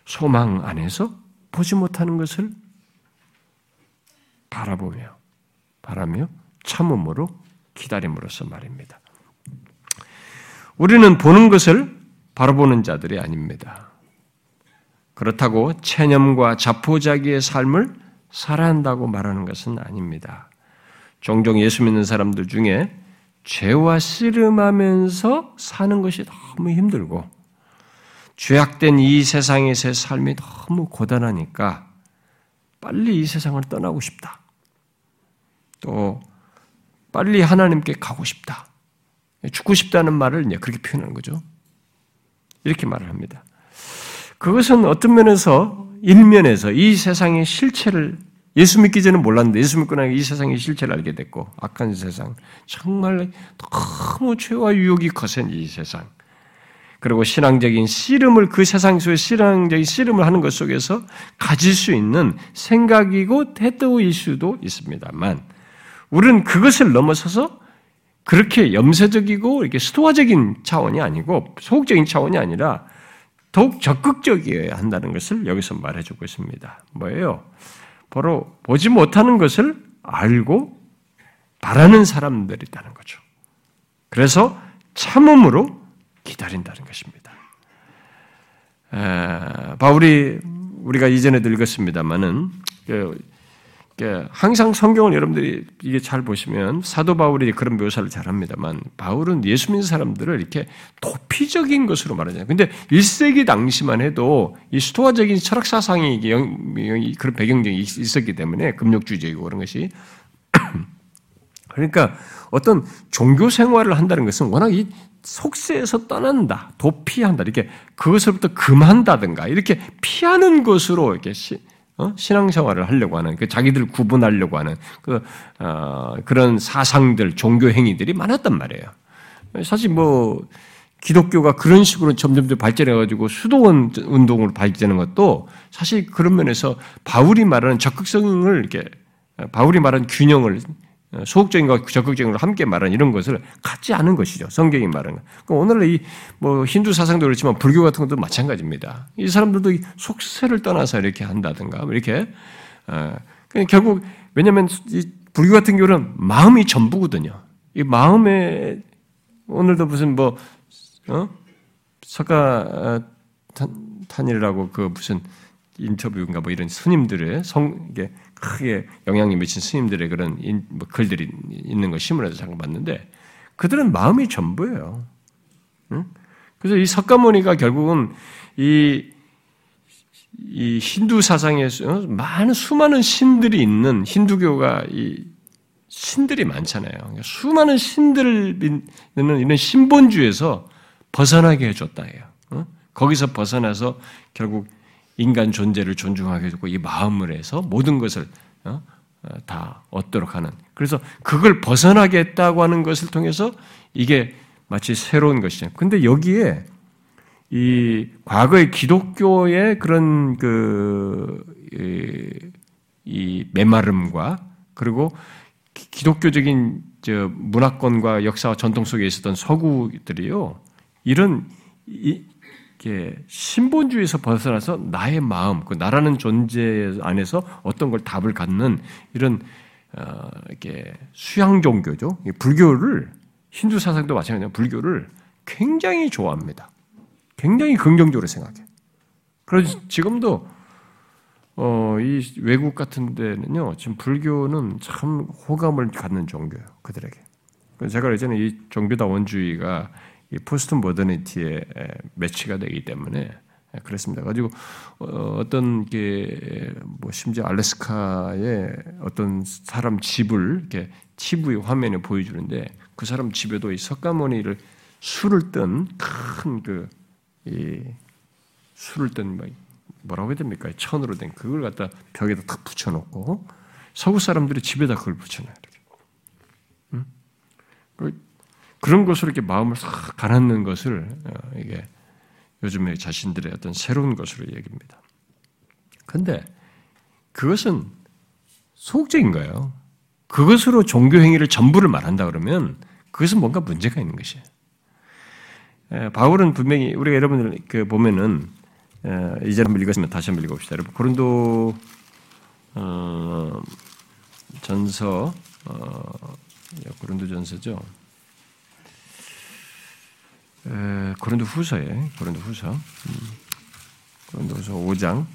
소망 안에서 보지 못하는 것을 바라보며 바라며 참음으로 기다림으로써 말입니다. 우리는 보는 것을 바라보는 자들이 아닙니다. 그렇다고 체념과 자포자기의 삶을 살아야 한다고 말하는 것은 아닙니다. 종종 예수 믿는 사람들 중에 죄와 씨름하면서 사는 것이 너무 힘들고 죄악된 이 세상에서의 삶이 너무 고단하니까 빨리 이 세상을 떠나고 싶다. 또 빨리 하나님께 가고 싶다. 죽고 싶다는 말을 그렇게 표현하는 거죠. 이렇게 말을 합니다. 그것은 어떤 면에서 일면에서 이 세상의 실체를 예수 믿기 전에 몰랐는데 예수 믿고 나니 이 세상의 실체를 알게 됐고 악한 세상 정말 너무 죄와 유혹이 거센 이 세상 그리고 신앙적인 씨름을 그 세상 속에 신앙적인 씨름을 하는 것 속에서 가질 수 있는 생각이고 태도일 수도 있습니다만 우리는 그것을 넘어서서 그렇게 염세적이고 이렇게 스토아적인 차원이 아니고 소극적인 차원이 아니라 더욱 적극적이어야 한다는 것을 여기서 말해주고 있습니다. 뭐예요? 바로 보지 못하는 것을 알고 바라는 사람들이 있다는 거죠. 그래서 참음으로 기다린다는 것입니다. 바울이 우리가 이전에도 읽었습니다만은 그, 그 항상 성경을 여러분들이 이게 잘 보시면 사도 바울이 그런 묘사를 잘합니다만 바울은 예수 믿는 사람들을 이렇게 도피적인 것으로 말하잖아요. 근데 1세기 당시만 해도 이 스토아적인 철학 사상이 그런 배경적이 있었기 때문에 금욕주의적이고 그런 것이 [CLEARS THROAT] 그러니까 어떤 종교 생활을 한다는 것은 워낙 이 속세에서 떠난다, 도피한다, 이렇게 그것을부터 금한다든가 이렇게 피하는 것으로 이렇게 시, 어? 신앙생활을 하려고 하는 그 자기들 구분하려고 하는 그 어, 그런 사상들, 종교 행위들이 많았단 말이에요. 사실 뭐 기독교가 그런 식으로 점점 발전해가지고 수도원 운동으로 발전하는 것도 사실 그런 면에서 바울이 말하는 적극성을 이렇게 바울이 말하는 균형을 어, 소극적인 것과 적극적인 걸 함께 말하는 이런 것을 갖지 않은 것이죠. 성경이 말하는 것. 그러니까 오늘날 이 뭐 힌두 사상도 그렇지만 불교 같은 것도 마찬가지입니다. 이 사람들도 속세를 떠나서 이렇게 한다든가 뭐 이렇게 어, 결국 왜냐하면 이 불교 같은 경우는 마음이 전부거든요. 이 마음에 오늘도 무슨 뭐 어? 석가 탄이라고 그 무슨 인터뷰인가 뭐 이런 스님들의 성 이게 크게 영향이 미친 스님들의 그런 인, 뭐 글들이 있는 거 신문에서 잠깐 봤는데 그들은 마음이 전부예요. 응? 그래서 이 석가모니가 결국은 이, 이 힌두 사상에서 많은 수많은 신들이 있는 힌두교가 이 신들이 많잖아요. 그러니까 수많은 신들을 있는 이런 신본주에서 벗어나게 해줬다 해요. 거기서 벗어나서 결국 인간 존재를 존중하게 해주고 이 마음을 해서 모든 것을 어? 어, 다 얻도록 하는. 그래서 그걸 벗어나게 했다고 하는 것을 통해서 이게 마치 새로운 것이죠. 근데 여기에 이 과거의 기독교의 그런 그, 이 메마름과 그리고 기독교적인 저 문화권과 역사와 전통 속에 있었던 서구들이요. 이런 이, 신본주의에서 벗어나서 나의 마음, 그 나라는 존재 안에서 어떤 걸 답을 갖는 이런 어, 이렇게 수양 종교죠. 불교를 힌두 사상도 마찬가지로 불교를 굉장히 좋아합니다. 굉장히 긍정적으로 생각해. 그래서 지금도 어, 이 외국 같은 데는요, 지금 불교는 참 호감을 갖는 종교예요, 그들에게. 제가 예전에 이 종교다원주의가 이 포스트 모더니티에 매치가 되기 때문에 그랬습니다. 가지고 어, 어떤 게뭐 심지어 알래스카의 어떤 사람 집을 이렇게 TV 화면에 보여주는데 그 사람 집에도 이 석가모니를 술을 뜬 큰 그 이 술을 뜬 뭐, 뭐라고 해야 됩니까? 천으로 된 그걸 갖다 벽에다 탁 붙여놓고 서구 사람들이 집에다 그걸 붙여놔요. 응? 그, 그런 것으로 이렇게 마음을 싹 가라앉는 것을 어, 이게 요즘에 자신들의 어떤 새로운 것으로 얘기합니다. 근데 그것은 소극적인 거예요. 그것으로 종교 행위를 전부를 말한다 그러면 그것은 뭔가 문제가 있는 것이에요. 바울은 분명히 우리가 여러분들 그 보면은 이제 한번 읽었으면 다시 한번 읽어봅시다. 여러분 고린도 어, 전서 어, 고린도 전서죠. 고린도 후서에 고린도 후서 음, 고린도 후서 5장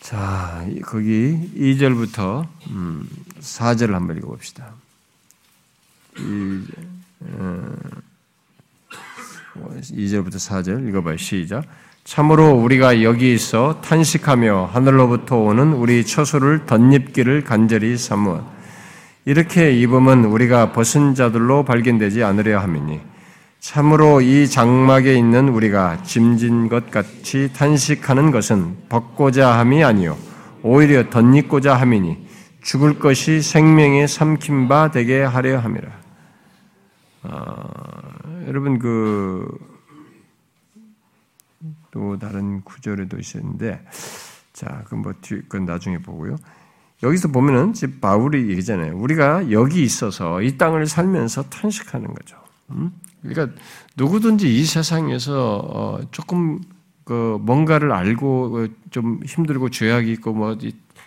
자 거기 2절부터 4절을 음, 한번 읽어봅시다. 2절부터 4절 읽어봐요. 시작. 참으로 우리가 여기 있어 탄식하며 하늘로부터 오는 우리 처소를 덧입기를 간절히 사모한 이렇게 입으면 우리가 벗은 자들로 발견되지 않으려 함이니 참으로 이 장막에 있는 우리가 짐진 것 같이 탄식하는 것은 벗고자 함이 아니요 오히려 덧입고자 함이니 죽을 것이 생명의 삼킨 바 되게 하려 함이라. 아, 여러분 그 또 다른 구절에도 있었는데 자, 그뭐 그건 나중에 보고요. 여기서 보면은 지금 바울이 얘기잖아요. 우리가 여기 있어서 이 땅을 살면서 탄식하는 거죠. 음? 그러니까 누구든지 이 세상에서 어, 조금 그 뭔가를 알고 그좀 힘들고 죄악이 있고 뭐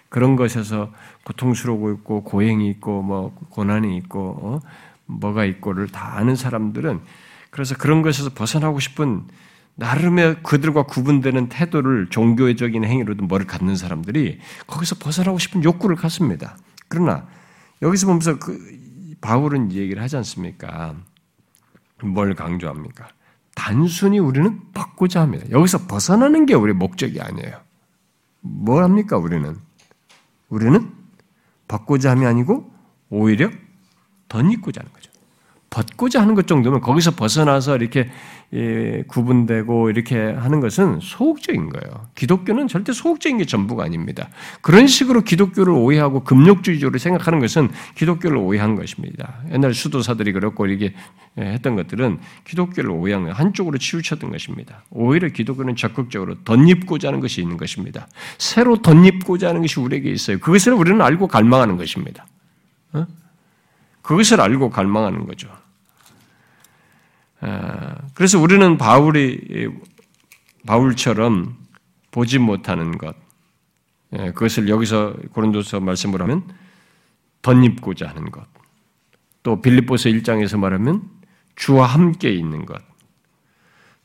그런 것에서 고통스러워 있고 고행이 있고 뭐 고난이 있고 어? 뭐가 있고를 다 아는 사람들은 그래서 그런 것에서 벗어나고 싶은 나름의 그들과 구분되는 태도를 종교적인 행위로든 뭐를 갖는 사람들이 거기서 벗어나고 싶은 욕구를 갖습니다. 그러나 여기서 보면서 그 바울은 얘기를 하지 않습니까? 뭘 강조합니까? 단순히 우리는 받고자 합니다. 여기서 벗어나는 게 우리 목적이 아니에요. 뭘 합니까, 우리는? 우리는 받고자 함이 아니고 오히려 덧입고자 하는 거죠. 벗고자 하는 것 정도면 거기서 벗어나서 이렇게 예, 구분되고 이렇게 하는 것은 소극적인 거예요. 기독교는 절대 소극적인 게 전부가 아닙니다. 그런 식으로 기독교를 오해하고 금욕주의적으로 생각하는 것은 기독교를 오해한 것입니다. 옛날 수도사들이 그렇고 이렇게 했던 것들은 기독교를 오해한 거 한쪽으로 치우쳤던 것입니다. 오히려 기독교는 적극적으로 덧입고자 하는 것이 있는 것입니다. 새로 덧입고자 하는 것이 우리에게 있어요. 그것을 우리는 알고 갈망하는 것입니다. 어? 그것을 알고 갈망하는 거죠. 아, 그래서 우리는 바울이 바울처럼 보지 못하는 것, 예, 그것을 여기서 고린도서 말씀을 하면 덧입고자 하는 것, 또 빌립보서 1장에서 말하면 주와 함께 있는 것,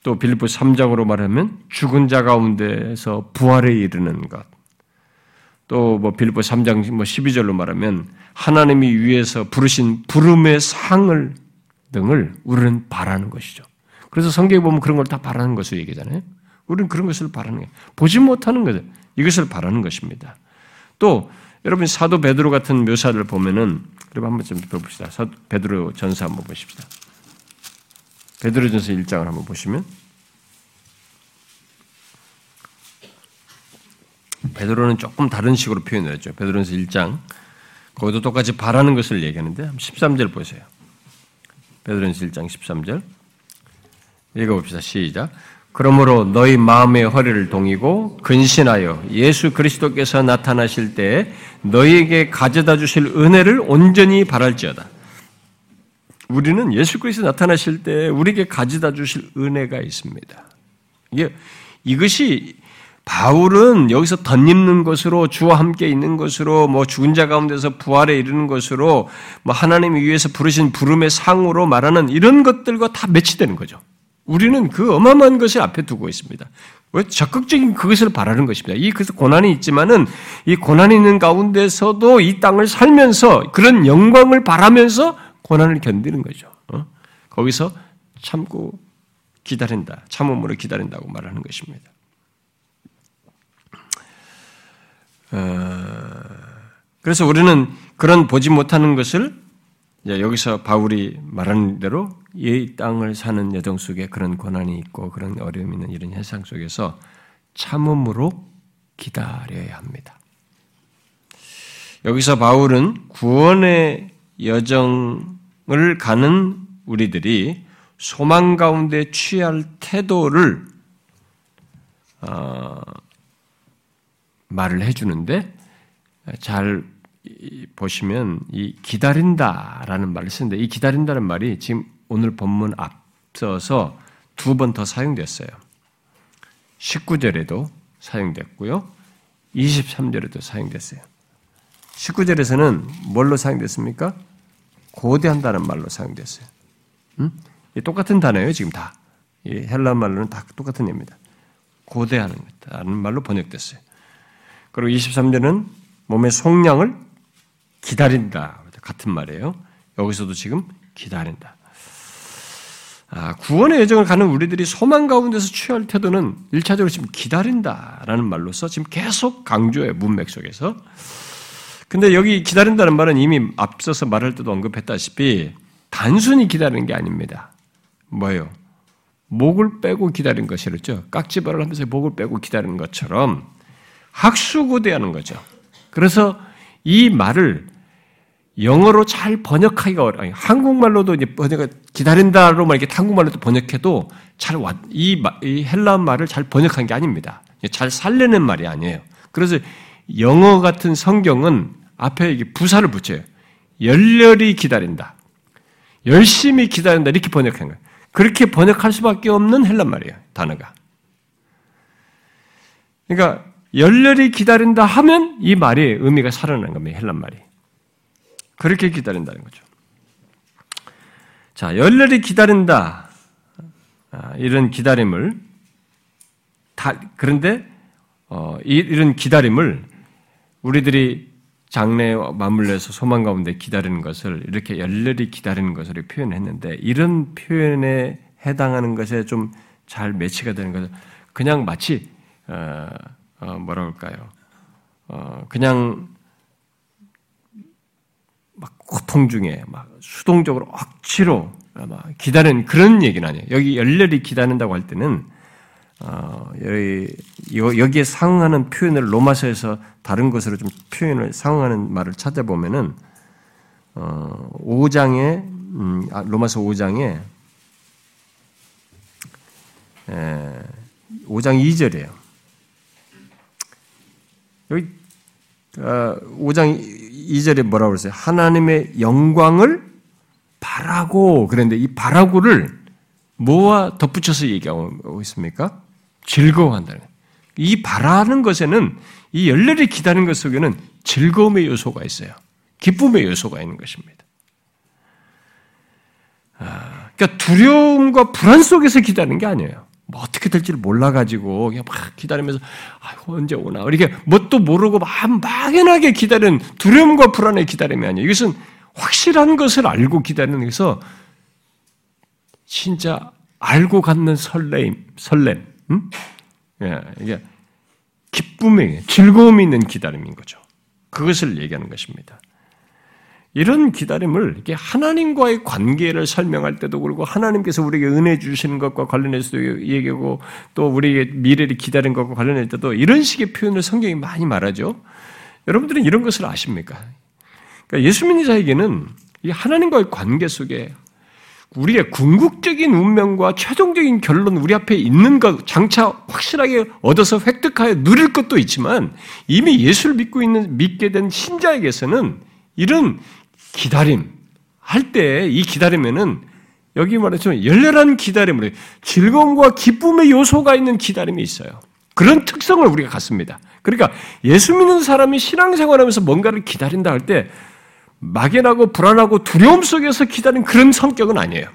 또 빌립보 3장으로 말하면 죽은 자 가운데서 부활에 이르는 것, 또 뭐 빌립보 3장 뭐 12절로 말하면 하나님이 위에서 부르신 부름의 상을 등을 우리는 바라는 것이죠. 그래서 성경에 보면 그런 걸 다 바라는 것을 얘기잖아요. 우리는 그런 것을 바라는 거예요. 보지 못하는 것 이것을 바라는 것입니다. 또 여러분 사도 베드로 같은 묘사를 보면은 여러분 한번 좀 봅시다. 사도 베드로 전서 한번 보십시다. 베드로 전서 1장을 한번 보시면 베드로는 조금 다른 식으로 표현을 했죠. 베드로전서 1장 거기도 똑같이 바라는 것을 얘기하는데 13절 보세요. 베드로전서 1장 13절 읽어봅시다. 시작. 그러므로 너희 마음의 허리를 동이고 근신하여 예수 그리스도께서 나타나실 때 너희에게 가져다 주실 은혜를 온전히 바랄지어다. 우리는 예수 그리스도 나타나실 때 우리에게 가져다 주실 은혜가 있습니다. 이게 이것이 바울은 여기서 덧입는 것으로 주와 함께 있는 것으로 뭐 죽은 자 가운데서 부활에 이르는 것으로 뭐 하나님이 위해서 부르신 부름의 상으로 말하는 이런 것들과 다 매치되는 거죠. 우리는 그 어마어마한 것을 앞에 두고 있습니다. 왜 적극적인 그것을 바라는 것입니다. 이 그래서 고난이 있지만은 이 고난이 있는 가운데서도 이 땅을 살면서 그런 영광을 바라면서 고난을 견디는 거죠. 어? 거기서 참고 기다린다. 참음으로 기다린다고 말하는 것입니다. 어, 그래서 우리는 그런 보지 못하는 것을 여기서 바울이 말하는 대로 이 땅을 사는 여정 속에 그런 고난이 있고 그런 어려움이 있는 이런 현상 속에서 참음으로 기다려야 합니다. 여기서 바울은 구원의 여정을 가는 우리들이 소망 가운데 취할 태도를 어, 말을 해주는데 잘 보시면 이 기다린다라는 말을 쓰는데 이 기다린다는 말이 지금 오늘 본문 앞서서 두 번 더 사용됐어요. 19절에도 사용됐고요. 23절에도 사용됐어요. 19절에서는 뭘로 사용됐습니까? 고대한다는 말로 사용됐어요. 음? 똑같은 단어예요, 지금 다. 헬라 말로는 다 똑같은 얘입니다. 고대하는 다는 말로 번역됐어요. 그리고 23절은 몸의 속량을 기다린다. 같은 말이에요. 여기서도 지금 기다린다. 아, 구원의 여정을 가는 우리들이 소망 가운데서 취할 태도는 1차적으로 지금 기다린다라는 말로서 지금 계속 강조해 문맥 속에서. 근데 여기 기다린다는 말은 이미 앞서서 말할 때도 언급했다시피 단순히 기다리는 게 아닙니다. 뭐예요? 목을 빼고 기다린 것이었죠. 깍지발을 하면서 목을 빼고 기다리는 것처럼 학수고대하는 거죠. 그래서 이 말을 영어로 잘 번역하기가 어려워요. 한국말로도 이제 번역, 기다린다로만 이렇게 한국말로도 번역해도 잘, 이, 이 헬라 말을 잘 번역한 게 아닙니다. 잘 살려낸 말이 아니에요. 그래서 영어 같은 성경은 앞에 이게 부사를 붙여요. 열렬히 기다린다. 열심히 기다린다. 이렇게 번역한 거예요. 그렇게 번역할 수밖에 없는 헬란 말이에요. 단어가. 그러니까 열렬히 기다린다 하면 이 말이 의미가 살아나는 겁니다. 헬란 말이. 그렇게 기다린다는 거죠. 자, 열렬히 기다린다. 아, 이런 기다림을 다 그런데 어, 이런 기다림을 우리들이 장래에 맞물려서 소망 가운데 기다리는 것을 이렇게 열렬히 기다리는 것으로 표현했는데 이런 표현에 해당하는 것에 좀 잘 매치가 되는 것은 그냥 마치 어, 어, 뭐라 할까요? 어, 그냥 막 고통 중에 막 수동적으로 억지로 막 기다리는 그런 얘기는 아니에요. 여기 열렬히 기다린다고 할 때는 어, 여기, 여기 에 상응하는 표현을 로마서에서 다른 것으로 좀 표현을 상응하는 말을 찾아보면은 어, 5장에 음, 아, 로마서 5장에 에, 5장 2절이에요. 여기 어, 5장 2절에 뭐라고 그랬어요? 하나님의 영광을 바라고 그랬는데 이 바라고를 뭐와 덧붙여서 얘기하고 있습니까? 즐거워한다는. 이 바라는 것에는 이 열렬히 기다리는 것 속에는 즐거움의 요소가 있어요. 기쁨의 요소가 있는 것입니다. 아, 그러니까 두려움과 불안 속에서 기다리는 게 아니에요. 뭐 어떻게 될지를 몰라가지고 그냥 막 기다리면서 아이고 언제 오나 이렇게 뭣도 모르고 막 막연하게 기다리는 두려움과 불안에 기다림이 아니에요. 이것은 확실한 것을 알고 기다리는 것에서 진짜 알고 갖는 설렘, 설렘, 음? 예, 이게 기쁨의 즐거움이 있는 기다림인 거죠. 그것을 얘기하는 것입니다. 이런 기다림을 이게 하나님과의 관계를 설명할 때도 그렇고 하나님께서 우리에게 은혜 주시는 것과 관련해서도 얘기하고 또 우리에게 미래를 기다린 것과 관련할 때도 이런 식의 표현을 성경이 많이 말하죠. 여러분들은 이런 것을 아십니까? 그러니까 예수 믿는 자에게는 이 하나님과의 관계 속에 우리의 궁극적인 운명과 최종적인 결론 우리 앞에 있는 것 장차 확실하게 얻어서 획득하여 누릴 것도 있지만 이미 예수를 믿고 있는 믿게 된 신자에게서는 이런 기다림 할 때 이 기다림에는 여기 말했지만 열렬한 기다림으로 즐거움과 기쁨의 요소가 있는 기다림이 있어요. 그런 특성을 우리가 갖습니다. 그러니까 예수 믿는 사람이 신앙생활하면서 뭔가를 기다린다 할 때 막연하고 불안하고 두려움 속에서 기다리는 그런 성격은 아니에요.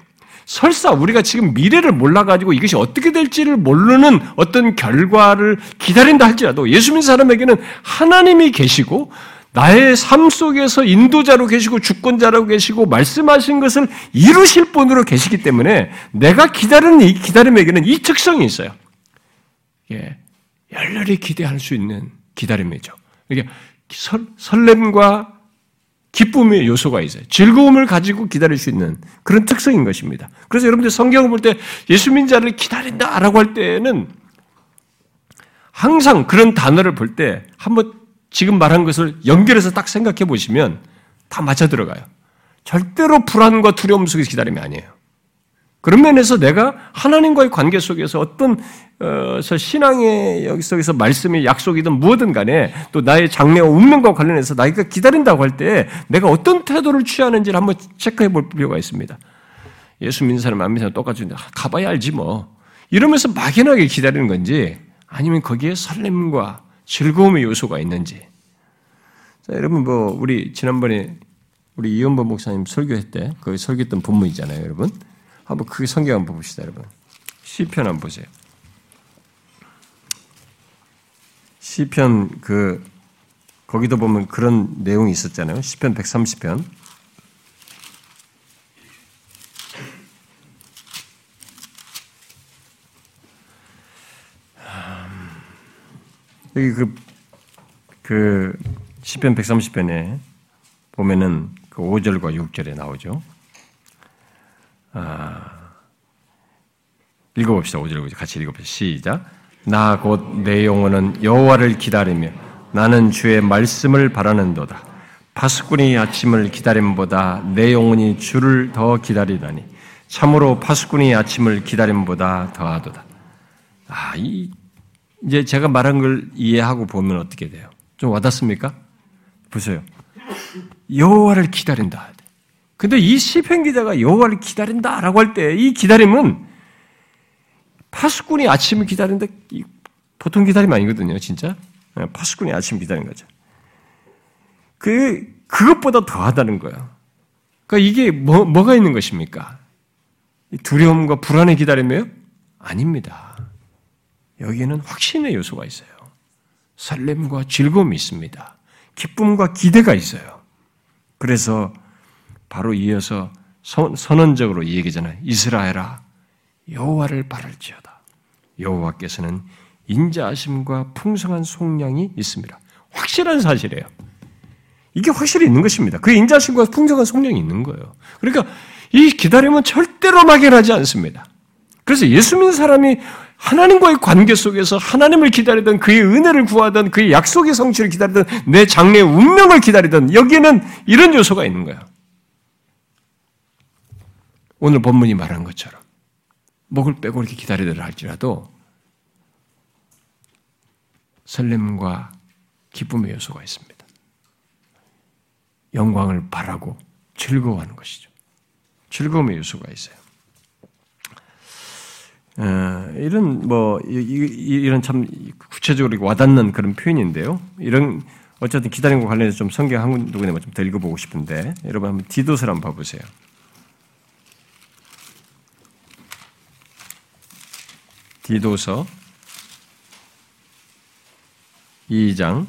설사 우리가 지금 미래를 몰라가지고 이것이 어떻게 될지를 모르는 어떤 결과를 기다린다 할지라도 예수 믿는 사람에게는 하나님이 계시고 나의 삶 속에서 인도자로 계시고 주권자로 계시고 말씀하신 것을 이루실 분으로 계시기 때문에 내가 기다리는 이 기다림에게는 이 특성이 있어요. 예, 열렬히 기대할 수 있는 기다림이죠. 이게 설, 설렘과 기쁨의 요소가 있어요. 즐거움을 가지고 기다릴 수 있는 그런 특성인 것입니다. 그래서 여러분들 성경을 볼 때 예수 민 자를 기다린다라고 할 때는 항상 그런 단어를 볼 때 한번 지금 말한 것을 연결해서 딱 생각해 보시면 다 맞아 들어가요. 절대로 불안과 두려움 속에서 기다림이 아니에요. 그런 면에서 내가 하나님과의 관계 속에서 어떤 어, 신앙의 여기 속에서 말씀의 약속이든 무엇든 간에 또 나의 장래와 운명과 관련해서 나이가 기다린다고 할 때 내가 어떤 태도를 취하는지를 한번 체크해 볼 필요가 있습니다. 예수 믿는 사람 안 믿는 사람 똑같이 가봐야 알지 뭐. 이러면서 막연하게 기다리는 건지 아니면 거기에 설렘과 즐거움의 요소가 있는지. 자, 여러분 뭐 우리 지난번에 우리 이현범 목사님 설교할 때 그 설교했던 본문이잖아요, 여러분. 한번 크게 성경 한번 봅시다, 여러분. 시편 한번 보세요. 시편 그 거기도 보면 그런 내용이 있었잖아요. 시편 130편. 여기 그, 그, 시편 130편에 보면은 그 5절과 6절에 나오죠. 아, 읽어봅시다. 5절 같이 읽어봅시다. 시작. 나 곧 내 영혼은 여호와를 기다리며 나는 주의 말씀을 바라는도다. 파수꾼이 아침을 기다림보다 내 영혼이 주를 더 기다리다니 참으로 파수꾼이 아침을 기다림보다 더하도다. 아, 이 이제 제가 말한 걸 이해하고 보면 어떻게 돼요? 좀 와닿습니까? 보세요. 여호와를 기다린다. 근데 이 시편 기자가 여호와를 기다린다라고 할 때 이 기다림은 파수꾼이 아침을 기다린다 보통 기다림 아니거든요, 진짜. 네, 파수꾼이 아침 기다린 거죠. 그 그것보다 더하다는 거예요. 그러니까 이게 뭐 뭐가 있는 것입니까? 두려움과 불안의 기다림이에요? 아닙니다. 여기에는 확신의 요소가 있어요. 설렘과 즐거움이 있습니다. 기쁨과 기대가 있어요. 그래서 바로 이어서 선, 언적으로 얘기잖아요. 이스라엘아 여호와를 바랄지어다. 여호와께서는 인자하심과 풍성한 속량이 있습니다. 확실한 사실이에요. 이게 확실히 있는 것입니다. 그 인자하심과 풍성한 속량이 있는 거예요. 그러니까 이 기다림은 절대로 막연하지 않습니다. 그래서 예수 믿는 사람이 하나님과의 관계 속에서 하나님을 기다리던 그의 은혜를 구하던 그의 약속의 성취를 기다리던 내 장래의 운명을 기다리던 여기에는 이런 요소가 있는 거야. 오늘 본문이 말한 것처럼 목을 빼고 이렇게 기다리더라 할지라도 설렘과 기쁨의 요소가 있습니다. 영광을 바라고 즐거워하는 것이죠. 즐거움의 요소가 있어요. 어, 이런 뭐 이런 참 구체적으로 와닿는 그런 표현인데요. 이런 어쨌든 기다림과 관련해서 좀 성경 한 군데 좀더 읽어보고 싶은데 여러분 한번 디도서를 한번 봐보세요. 디도서 2장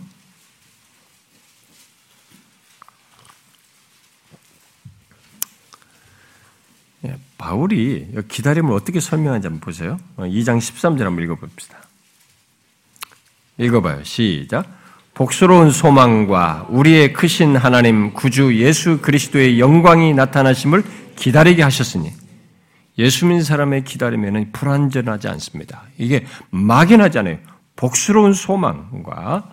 예, 바울이 기다림을 어떻게 설명하는지 한번 보세요. 2장 어, 13절 한번 읽어봅시다. 읽어봐요. 시작. 복스러운 소망과 우리의 크신 하나님 구주 예수 그리스도의 영광이 나타나심을 기다리게 하셨으니 예수 믿는 사람의 기다림에는 불완전하지 않습니다. 이게 막연하지 않아요. 복스러운 소망과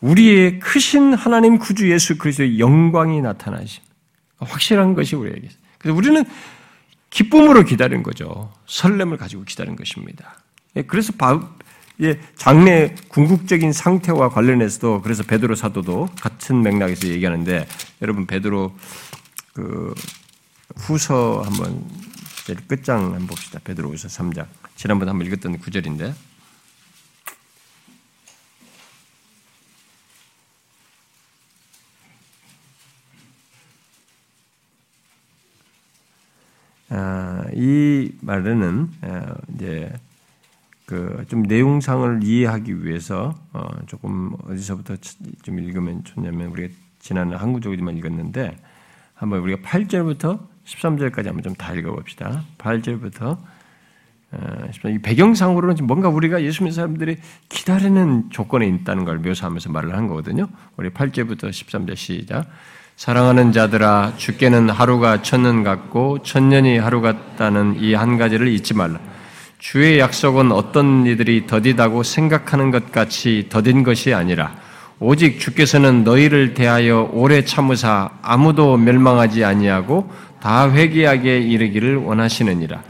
우리의 크신 하나님 구주 예수 그리스도의 영광이 나타나심. 확실한 것이 우리에게. 그래서 우리는 기쁨으로 기다리는 거죠. 설렘을 가지고 기다리는 것입니다. 예, 그래서 예, 장래 궁극적인 상태와 관련해서도 그래서 베드로 사도도 같은 맥락에서 얘기하는데 여러분 베드로 그 후서 한번 끝장 한번 봅시다. 베드로 후서 3장. 지난번에 한번 읽었던 구절인데 이 말에는 어, 이제 그 좀 내용상을 이해하기 위해서 어 조금 어디서부터 좀 읽으면 좋냐면 우리가 지난 한국적으로만 읽었는데 한번 우리가 8절부터 13절까지 한번 좀 다 읽어봅시다. 8절부터 어, 이 배경상으로는 뭔가 우리가 예수 믿는 사람들이 기다리는 조건에 있다는 걸 묘사하면서 말을 한 거거든요. 우리 8절부터 13절 시작. 사랑하는 자들아 주께는 하루가 천년 같고 천년이 하루 같다는 이 한 가지를 잊지 말라. 주의 약속은 어떤 이들이 더디다고 생각하는 것 같이 더딘 것이 아니라 오직 주께서는 너희를 대하여 오래 참으사 아무도 멸망하지 아니하고 다 회개하게 이르기를 원하시느니라.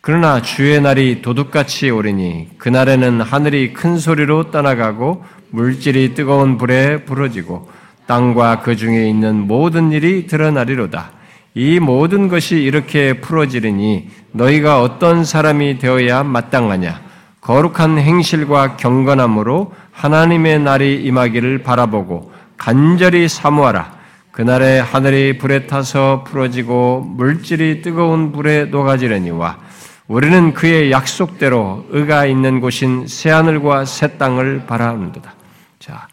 그러나 주의 날이 도둑같이 오리니 그날에는 하늘이 큰 소리로 떠나가고 물질이 뜨거운 불에 부러지고 땅과 그 중에 있는 모든 일이 드러나리로다. 이 모든 것이 이렇게 풀어지리니 너희가 어떤 사람이 되어야 마땅하냐? 거룩한 행실과 경건함으로 하나님의 날이 임하기를 바라보고 간절히 사모하라. 그날에 하늘이 불에 타서 풀어지고 물질이 뜨거운 불에 녹아지려니와 우리는 그의 약속대로 의가 있는 곳인 새 하늘과 새 땅을 바라는도다. 자,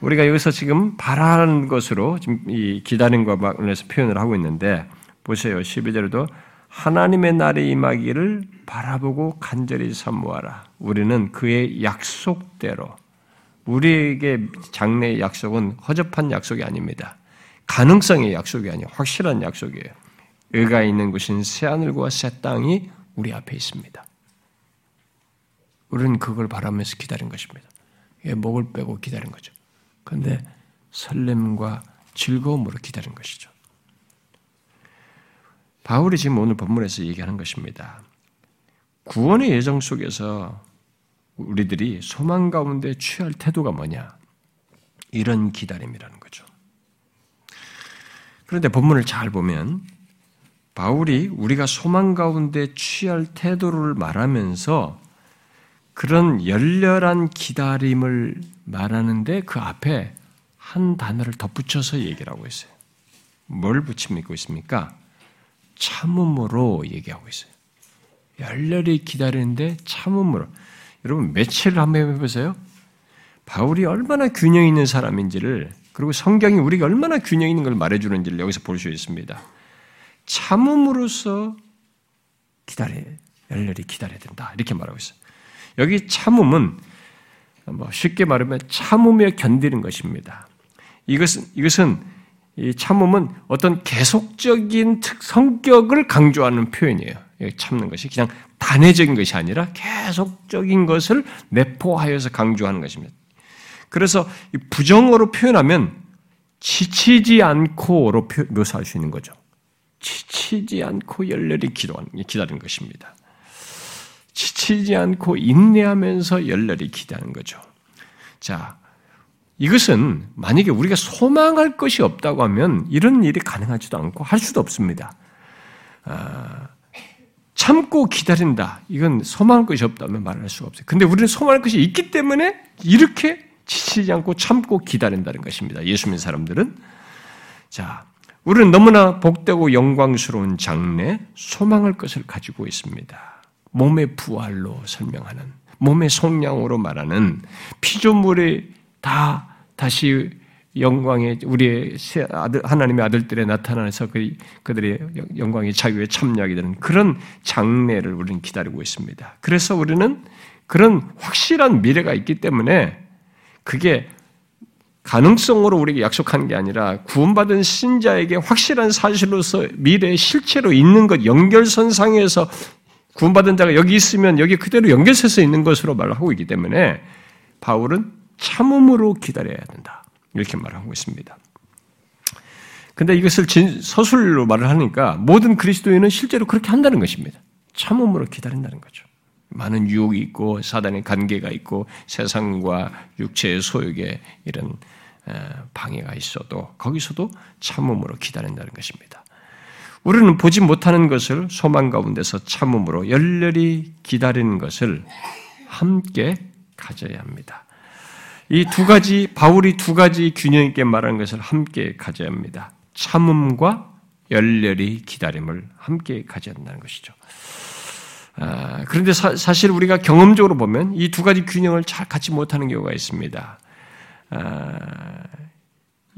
우리가 여기서 지금 바라는 것으로 지금 이 기다린 것만해서 표현을 하고 있는데 보세요. 12절에도 하나님의 날이 임하기를 바라보고 간절히 사모하라. 우리는 그의 약속대로 우리에게 장래의 약속은 허접한 약속이 아닙니다. 가능성의 약속이 아니에요. 확실한 약속이에요. 의가 있는 곳인 새하늘과 새 땅이 우리 앞에 있습니다. 우리는 그걸 바라면서 기다린 것입니다. 목을 빼고 기다린 거죠. 그런데 설렘과 즐거움으로 기다린 것이죠. 바울이 지금 오늘 본문에서 얘기하는 것입니다. 구원의 예정 속에서 우리들이 소망 가운데 취할 태도가 뭐냐? 이런 기다림이라는 거죠. 그런데 본문을 잘 보면 바울이 우리가 소망 가운데 취할 태도를 말하면서 그런 열렬한 기다림을 말하는데 그 앞에 한 단어를 덧붙여서 얘기를 하고 있어요. 뭘 붙이고 있습니까? 참음으로 얘기하고 있어요. 열렬히 기다리는데 참음으로. 여러분, 며칠을 한번 해보세요. 바울이 얼마나 균형 있는 사람인지를, 그리고 성경이 우리가 얼마나 균형 있는 걸 말해주는지를 여기서 볼 수 있습니다. 참음으로써 기다려, 열렬히 기다려야 된다. 이렇게 말하고 있어요. 여기 참음은 뭐 쉽게 말하면 참으며 견디는 것입니다. 이것은, 이것은 이 참음은 어떤 계속적인 성격을 강조하는 표현이에요. 참는 것이 그냥 단회적인 것이 아니라 계속적인 것을 내포하여서 강조하는 것입니다. 그래서 부정어로 표현하면 지치지 않고로 묘사할 수 있는 거죠. 지치지 않고 열렬히 기도하는, 기다리는 것입니다. 지치지 않고 인내하면서 열렬히 기도하는 거죠. 자, 이것은 만약에 우리가 소망할 것이 없다고 하면 이런 일이 가능하지도 않고 할 수도 없습니다. 아, 참고 기다린다. 이건 소망할 것이 없다면 말할 수가 없어요. 근데 우리는 소망할 것이 있기 때문에 이렇게 지치지 않고 참고 기다린다는 것입니다. 예수 믿는 사람들은. 자, 우리는 너무나 복되고 영광스러운 장래, 소망할 것을 가지고 있습니다. 몸의 부활로 설명하는, 몸의 속량으로 말하는 피조물이 다 다시 영광의 우리의 아들, 하나님의 아들들에 나타나서 그, 그들의 영광의 자유에 참여하게 되는 그런 장래를 우리는 기다리고 있습니다. 그래서 우리는 그런 확실한 미래가 있기 때문에 그게 가능성으로 우리에게 약속한 게 아니라 구원받은 신자에게 확실한 사실로서 미래의 실체로 있는 것, 연결선상에서 구원받은 자가 여기 있으면 여기 그대로 연결해서 있는 것으로 말을 하고 있기 때문에 바울은 참음으로 기다려야 된다. 이렇게 말하고 있습니다. 근데 이것을 서술로 말을 하니까 모든 그리스도인은 실제로 그렇게 한다는 것입니다. 참음으로 기다린다는 거죠. 많은 유혹이 있고 사단의 관계가 있고 세상과 육체의 소욕에 이런 방해가 있어도 거기서도 참음으로 기다린다는 것입니다. 우리는 보지 못하는 것을 소망 가운데서 참음으로 열렬히 기다리는 것을 함께 가져야 합니다. 이 두 가지 바울이 두 가지 균형 있게 말하는 것을 함께 가져야 합니다. 참음과 열렬히 기다림을 함께 가져야 한다는 것이죠. 아, 그런데 사, 실 우리가 경험적으로 보면 이 두 가지 균형을 잘 갖지 못하는 경우가 있습니다. 아,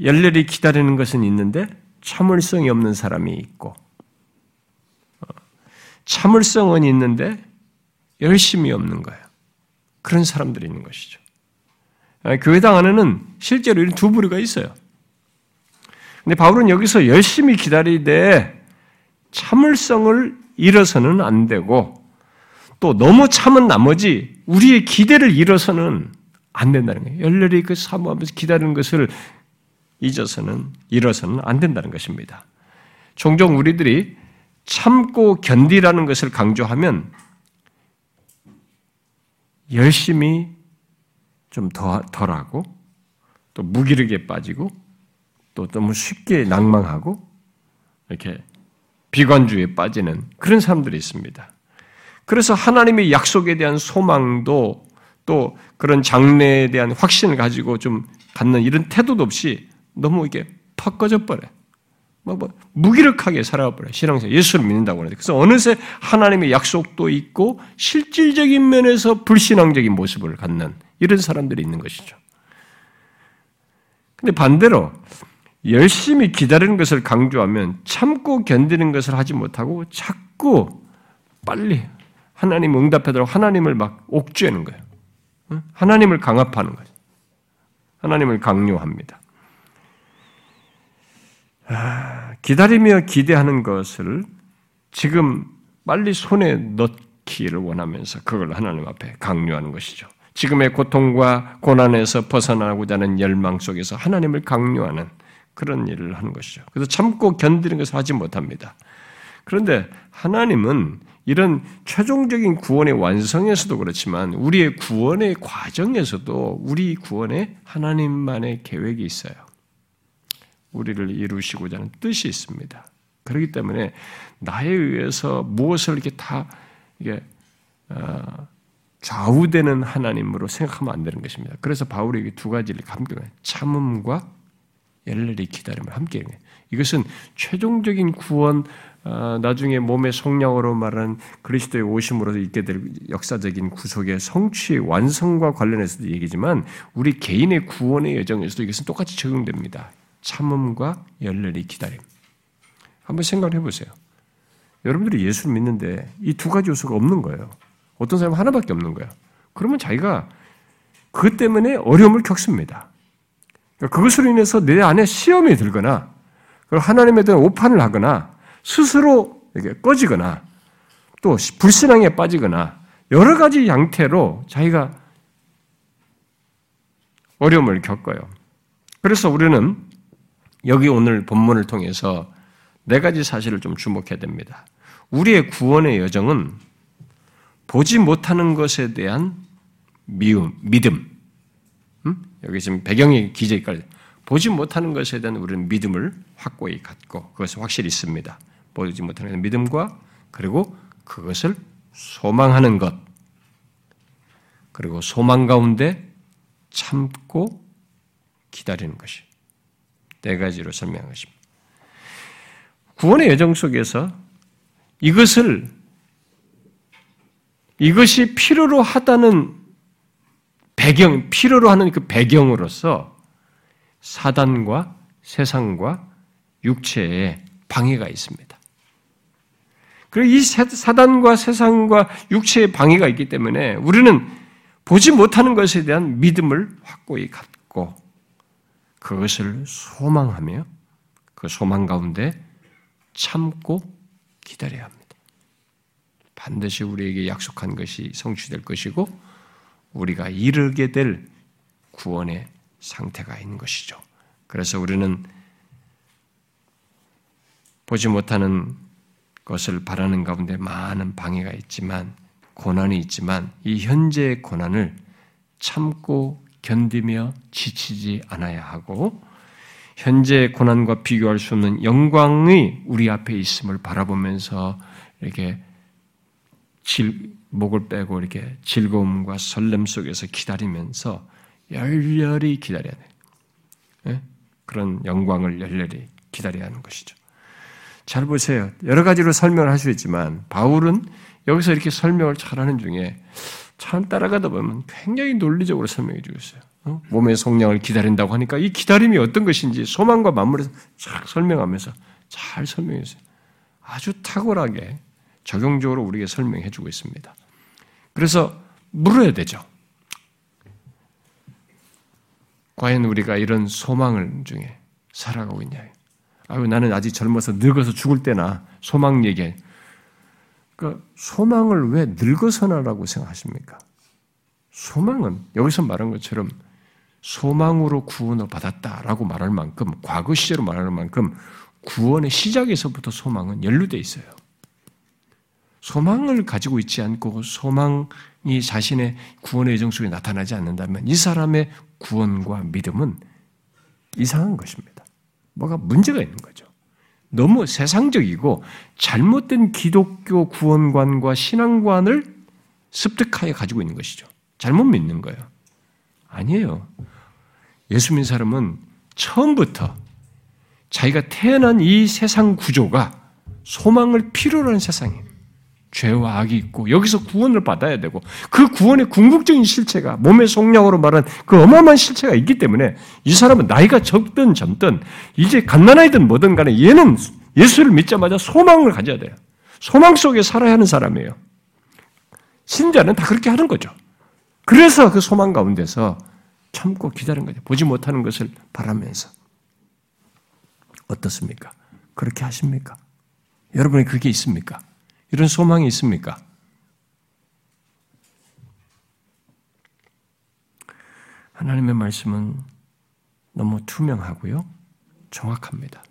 열렬히 기다리는 것은 있는데 참을성이 없는 사람이 있고 어, 참을성은 있는데 열심이 없는 거예요. 그런 사람들이 있는 것이죠. 아, 교회당 안에는 실제로 이런 두 부류가 있어요. 근데 바울은 여기서 열심히 기다리되 참을성을 잃어서는 안 되고 또 너무 참은 나머지 우리의 기대를 잃어서는 안 된다는 거예요. 열렬히 그 사모하면서 기다리는 것을 잊어서는 잃어서는 안 된다는 것입니다. 종종 우리들이 참고 견디라는 것을 강조하면 열심히 좀 더, 덜하고 또 무기력에 빠지고 또 너무 쉽게 낭망하고 이렇게 비관주의에 빠지는 그런 사람들이 있습니다. 그래서 하나님의 약속에 대한 소망도 또 그런 장래에 대한 확신을 가지고 좀 갖는 이런 태도도 없이 너무 이게 팍 꺼져 버려. 뭐, 뭐 무기력하게 살아가 버려. 신앙생활 예수를 믿는다고 하는데 그래서 어느새 하나님의 약속도 있고 실질적인 면에서 불신앙적인 모습을 갖는 이런 사람들이 있는 것이죠. 근데 반대로 열심히 기다리는 것을 강조하면 참고 견디는 것을 하지 못하고 자꾸 빨리 하나님 응답하도록 하나님을 막 옥죄는 거예요. 하나님을 강압하는 거죠. 하나님을 강요합니다. 아, 기다리며 기대하는 것을 지금 빨리 손에 넣기를 원하면서 그걸 하나님 앞에 강요하는 것이죠. 지금의 고통과 고난에서 벗어나고자 하는 열망 속에서 하나님을 강요하는 그런 일을 하는 것이죠. 그래서 참고 견디는 것을 하지 못합니다. 그런데 하나님은 이런 최종적인 구원의 완성에서도 그렇지만 우리의 구원의 과정에서도 우리 구원에 하나님만의 계획이 있어요. 우리를 이루시고자 하는 뜻이 있습니다. 그렇기 때문에 나에 의해서 무엇을 이렇게 다 이게 어, 좌우되는 하나님으로 생각하면 안 되는 것입니다. 그래서 바울이 두 가지를 함께 참음과 열렬히 기다림을 함께 이것은 최종적인 구원 어, 나중에 몸의 속량으로 말하는 그리스도의 오심으로 있게 될 역사적인 구속의 성취의 완성과 관련해서도 얘기지만 우리 개인의 구원의 여정에서도 이것은 똑같이 적용됩니다. 참음과 열렬히 기다림. 한번 생각해 보세요. 여러분들이 예수를 믿는데 이 두 가지 요소가 없는 거예요. 어떤 사람은 하나밖에 없는 거예요. 그러면 자기가 그것 때문에 어려움을 겪습니다. 그러니까 그것으로 인해서 내 안에 시험이 들거나 하나님에 대한 오판을 하거나 스스로 꺼지거나 또 불신앙에 빠지거나 여러 가지 양태로 자기가 어려움을 겪어요. 그래서 우리는 여기 오늘 본문을 통해서 네 가지 사실을 좀 주목해야 됩니다. 우리의 구원의 여정은 보지 못하는 것에 대한 미움, 믿음. 음? 여기 지금 배경이 기재까지 보지 못하는 것에 대한 우리는 믿음을 확고히 갖고 그것을 확실히 있습니다. 보지 못하는 믿음과 그리고 그것을 소망하는 것 그리고 소망 가운데 참고 기다리는 것이 네 가지로 설명한 것입니다. 구원의 여정 속에서 이것을 이것이 필요로 하다는 배경, 필요로 하는 그 배경으로서 사단과 세상과 육체에 방해가 있습니다. 그리고 이 사단과 세상과 육체의 방해가 있기 때문에 우리는 보지 못하는 것에 대한 믿음을 확고히 갖고 그것을 소망하며 그 소망 가운데 참고 기다려야 합니다. 반드시 우리에게 약속한 것이 성취될 것이고 우리가 이르게 될 구원의 상태가 있는 것이죠. 그래서 우리는 보지 못하는 것을 바라는 가운데 많은 방해가 있지만 고난이 있지만 이 현재의 고난을 참고 견디며 지치지 않아야 하고 현재의 고난과 비교할 수 없는 영광이 우리 앞에 있음을 바라보면서 이렇게 질, 목을 빼고 이렇게 즐거움과 설렘 속에서 기다리면서 열렬히 기다려야 돼. 예? 그런 영광을 열렬히 기다려야 하는 것이죠. 잘 보세요. 여러 가지로 설명을 할 수 있지만 바울은 여기서 이렇게 설명을 잘하는 중에 참 따라가다 보면 굉장히 논리적으로 설명해 주고 있어요. 어? 몸의 성량을 기다린다고 하니까 이 기다림이 어떤 것인지 소망과 맞물려서 쫙 설명하면서 잘 설명해 주세요. 아주 탁월하게 적용적으로 우리에게 설명해 주고 있습니다. 그래서 물어야 되죠. 과연 우리가 이런 소망을 중에 살아가고 있냐. 아유, 나는 아직 젊어서 늙어서 죽을 때나 소망 얘기해. 그러니까 소망을 왜 늙어서나라고 생각하십니까? 소망은 여기서 말한 것처럼 소망으로 구원을 받았다라고 말할 만큼 과거 시제로 말하는 만큼 구원의 시작에서부터 소망은 연루되어 있어요. 소망을 가지고 있지 않고 소망이 자신의 구원의 예정 속에 나타나지 않는다면 이 사람의 구원과 믿음은 이상한 것입니다. 뭐가 문제가 있는 거죠. 너무 세상적이고 잘못된 기독교 구원관과 신앙관을 습득하여 가지고 있는 것이죠. 잘못 믿는 거예요. 아니에요. 예수 믿는 사람은 처음부터 자기가 태어난 이 세상 구조가 소망을 필요로 하는 세상이에요. 죄와 악이 있고 여기서 구원을 받아야 되고 그 구원의 궁극적인 실체가 몸의 속량으로 말한 그 어마어마한 실체가 있기 때문에 이 사람은 나이가 적든 젊든 이제 갓난아이든 뭐든 간에 얘는 예수를 믿자마자 소망을 가져야 돼요. 소망 속에 살아야 하는 사람이에요. 신자는 다 그렇게 하는 거죠. 그래서 그 소망 가운데서 참고 기다린 거죠. 보지 못하는 것을 바라면서. 어떻습니까? 그렇게 하십니까? 여러분이 그게 있습니까? 이런 소망이 있습니까? 하나님의 말씀은 너무 투명하고요. 정확합니다.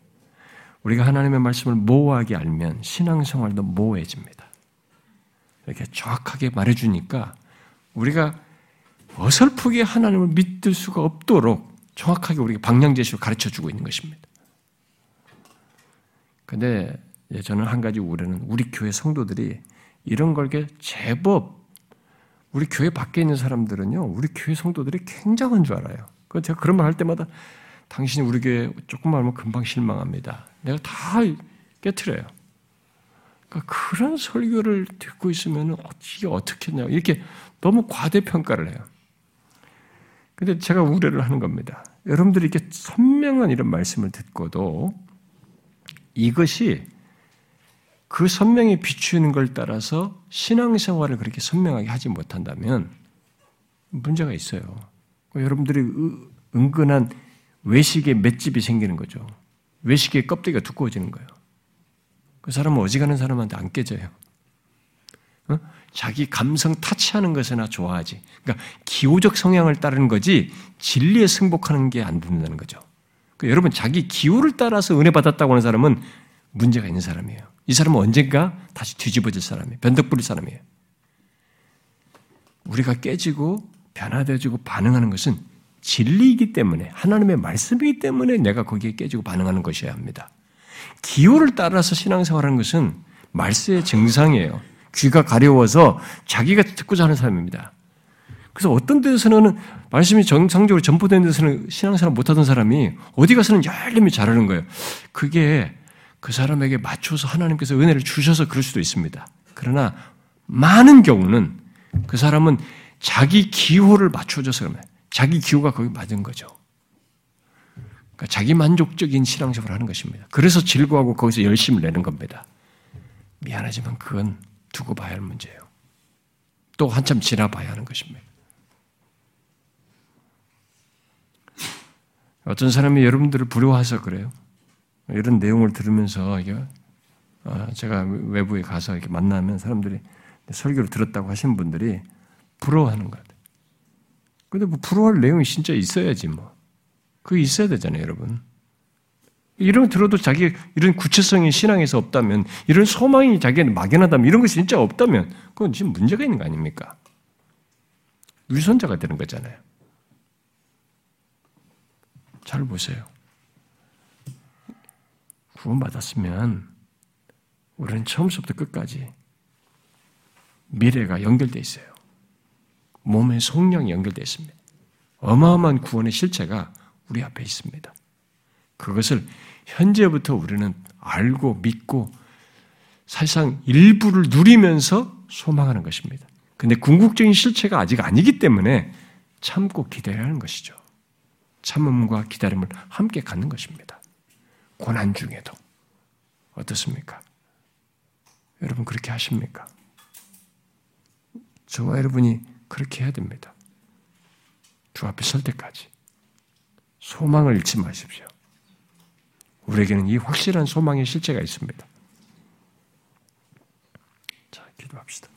우리가 하나님의 말씀을 모호하게 알면 신앙생활도 모호해집니다. 이렇게 정확하게 말해주니까 우리가 어설프게 하나님을 믿을 수가 없도록 정확하게 우리가 방향 제시로 가르쳐 주고 있는 것입니다. 근데 저는 한 가지 우려는 우리 교회 성도들이 이런 걸 제법 우리 교회 밖에 있는 사람들은요, 우리 교회 성도들이 굉장한 줄 알아요. 그 제가 그런 말 할 때마다 당신이 우리 교회 조금만 하면 금방 실망합니다. 내가 다 깨트려요. 그러니까 그런 설교를 듣고 있으면 어떻게 했냐 이렇게 너무 과대평가를 해요. 근데 제가 우려를 하는 겁니다. 여러분들이 이렇게 선명한 이런 말씀을 듣고도 이것이 그 선명히 비추는 걸 따라서 신앙생활을 그렇게 선명하게 하지 못한다면 문제가 있어요. 여러분들이 은근한 외식의 맷집이 생기는 거죠. 외식의 껍데기가 두꺼워지는 거예요. 그 사람은 어지간한 사람한테 안 깨져요. 어? 자기 감성 타치하는 것이나 좋아하지. 그러니까 기호적 성향을 따르는 거지 진리에 승복하는 게 안 된다는 거죠. 그러니까 여러분 자기 기호를 따라서 은혜 받았다고 하는 사람은 문제가 있는 사람이에요. 이 사람은 언젠가 다시 뒤집어질 사람이에요. 변덕 부릴 사람이에요. 우리가 깨지고 변화되어지고 반응하는 것은 진리이기 때문에 하나님의 말씀이기 때문에 내가 거기에 깨지고 반응하는 것이어야 합니다. 기호를 따라서 신앙생활하는 것은 말세의 증상이에요. 귀가 가려워서 자기가 듣고자 하는 사람입니다. 그래서 어떤 데서는 말씀이 정상적으로 전포된 데서는 신앙생활 못하던 사람이 어디 가서는 열림히 잘하는 거예요. 그게 그 사람에게 맞춰서 하나님께서 은혜를 주셔서 그럴 수도 있습니다. 그러나 많은 경우는 그 사람은 자기 기호를 맞춰줘서 그러면 자기 기호가 거기 맞은 거죠. 그러니까 자기 만족적인 신앙생활을 하는 것입니다. 그래서 즐거워하고 거기서 열심을 내는 겁니다. 미안하지만 그건 두고 봐야 할 문제예요. 또 한참 지나봐야 하는 것입니다. 어떤 사람이 여러분들을 부러워해서 그래요. 이런 내용을 들으면서 이게 아, 제가 외부에 가서 이렇게 만나면 사람들이 설교를 들었다고 하신 분들이 부러워하는 것 같아요. 근데 뭐 부러워할 내용이 진짜 있어야지 뭐. 그게 있어야 되잖아요, 여러분. 이런 들어도 자기 이런 구체성이 신앙에서 없다면, 이런 소망이 자기에게 막연하다면, 이런 것이 진짜 없다면, 그건 지금 문제가 있는 거 아닙니까? 위선자가 되는 거잖아요. 잘 보세요. 구원받았으면 우리는 처음부터 끝까지 미래가 연결되어 있어요. 몸의 속령이 연결되어 있습니다. 어마어마한 구원의 실체가 우리 앞에 있습니다. 그것을 현재부터 우리는 알고 믿고 사실상 일부를 누리면서 소망하는 것입니다. 근데 궁극적인 실체가 아직 아니기 때문에 참고 기다려야 하는 것이죠. 참음과 기다림을 함께 갖는 것입니다. 고난 중에도. 어떻습니까? 여러분 그렇게 하십니까? 저와 여러분이 그렇게 해야 됩니다. 주 앞에 설 때까지. 소망을 잃지 마십시오. 우리에게는 이 확실한 소망의 실체가 있습니다. 자, 기도합시다.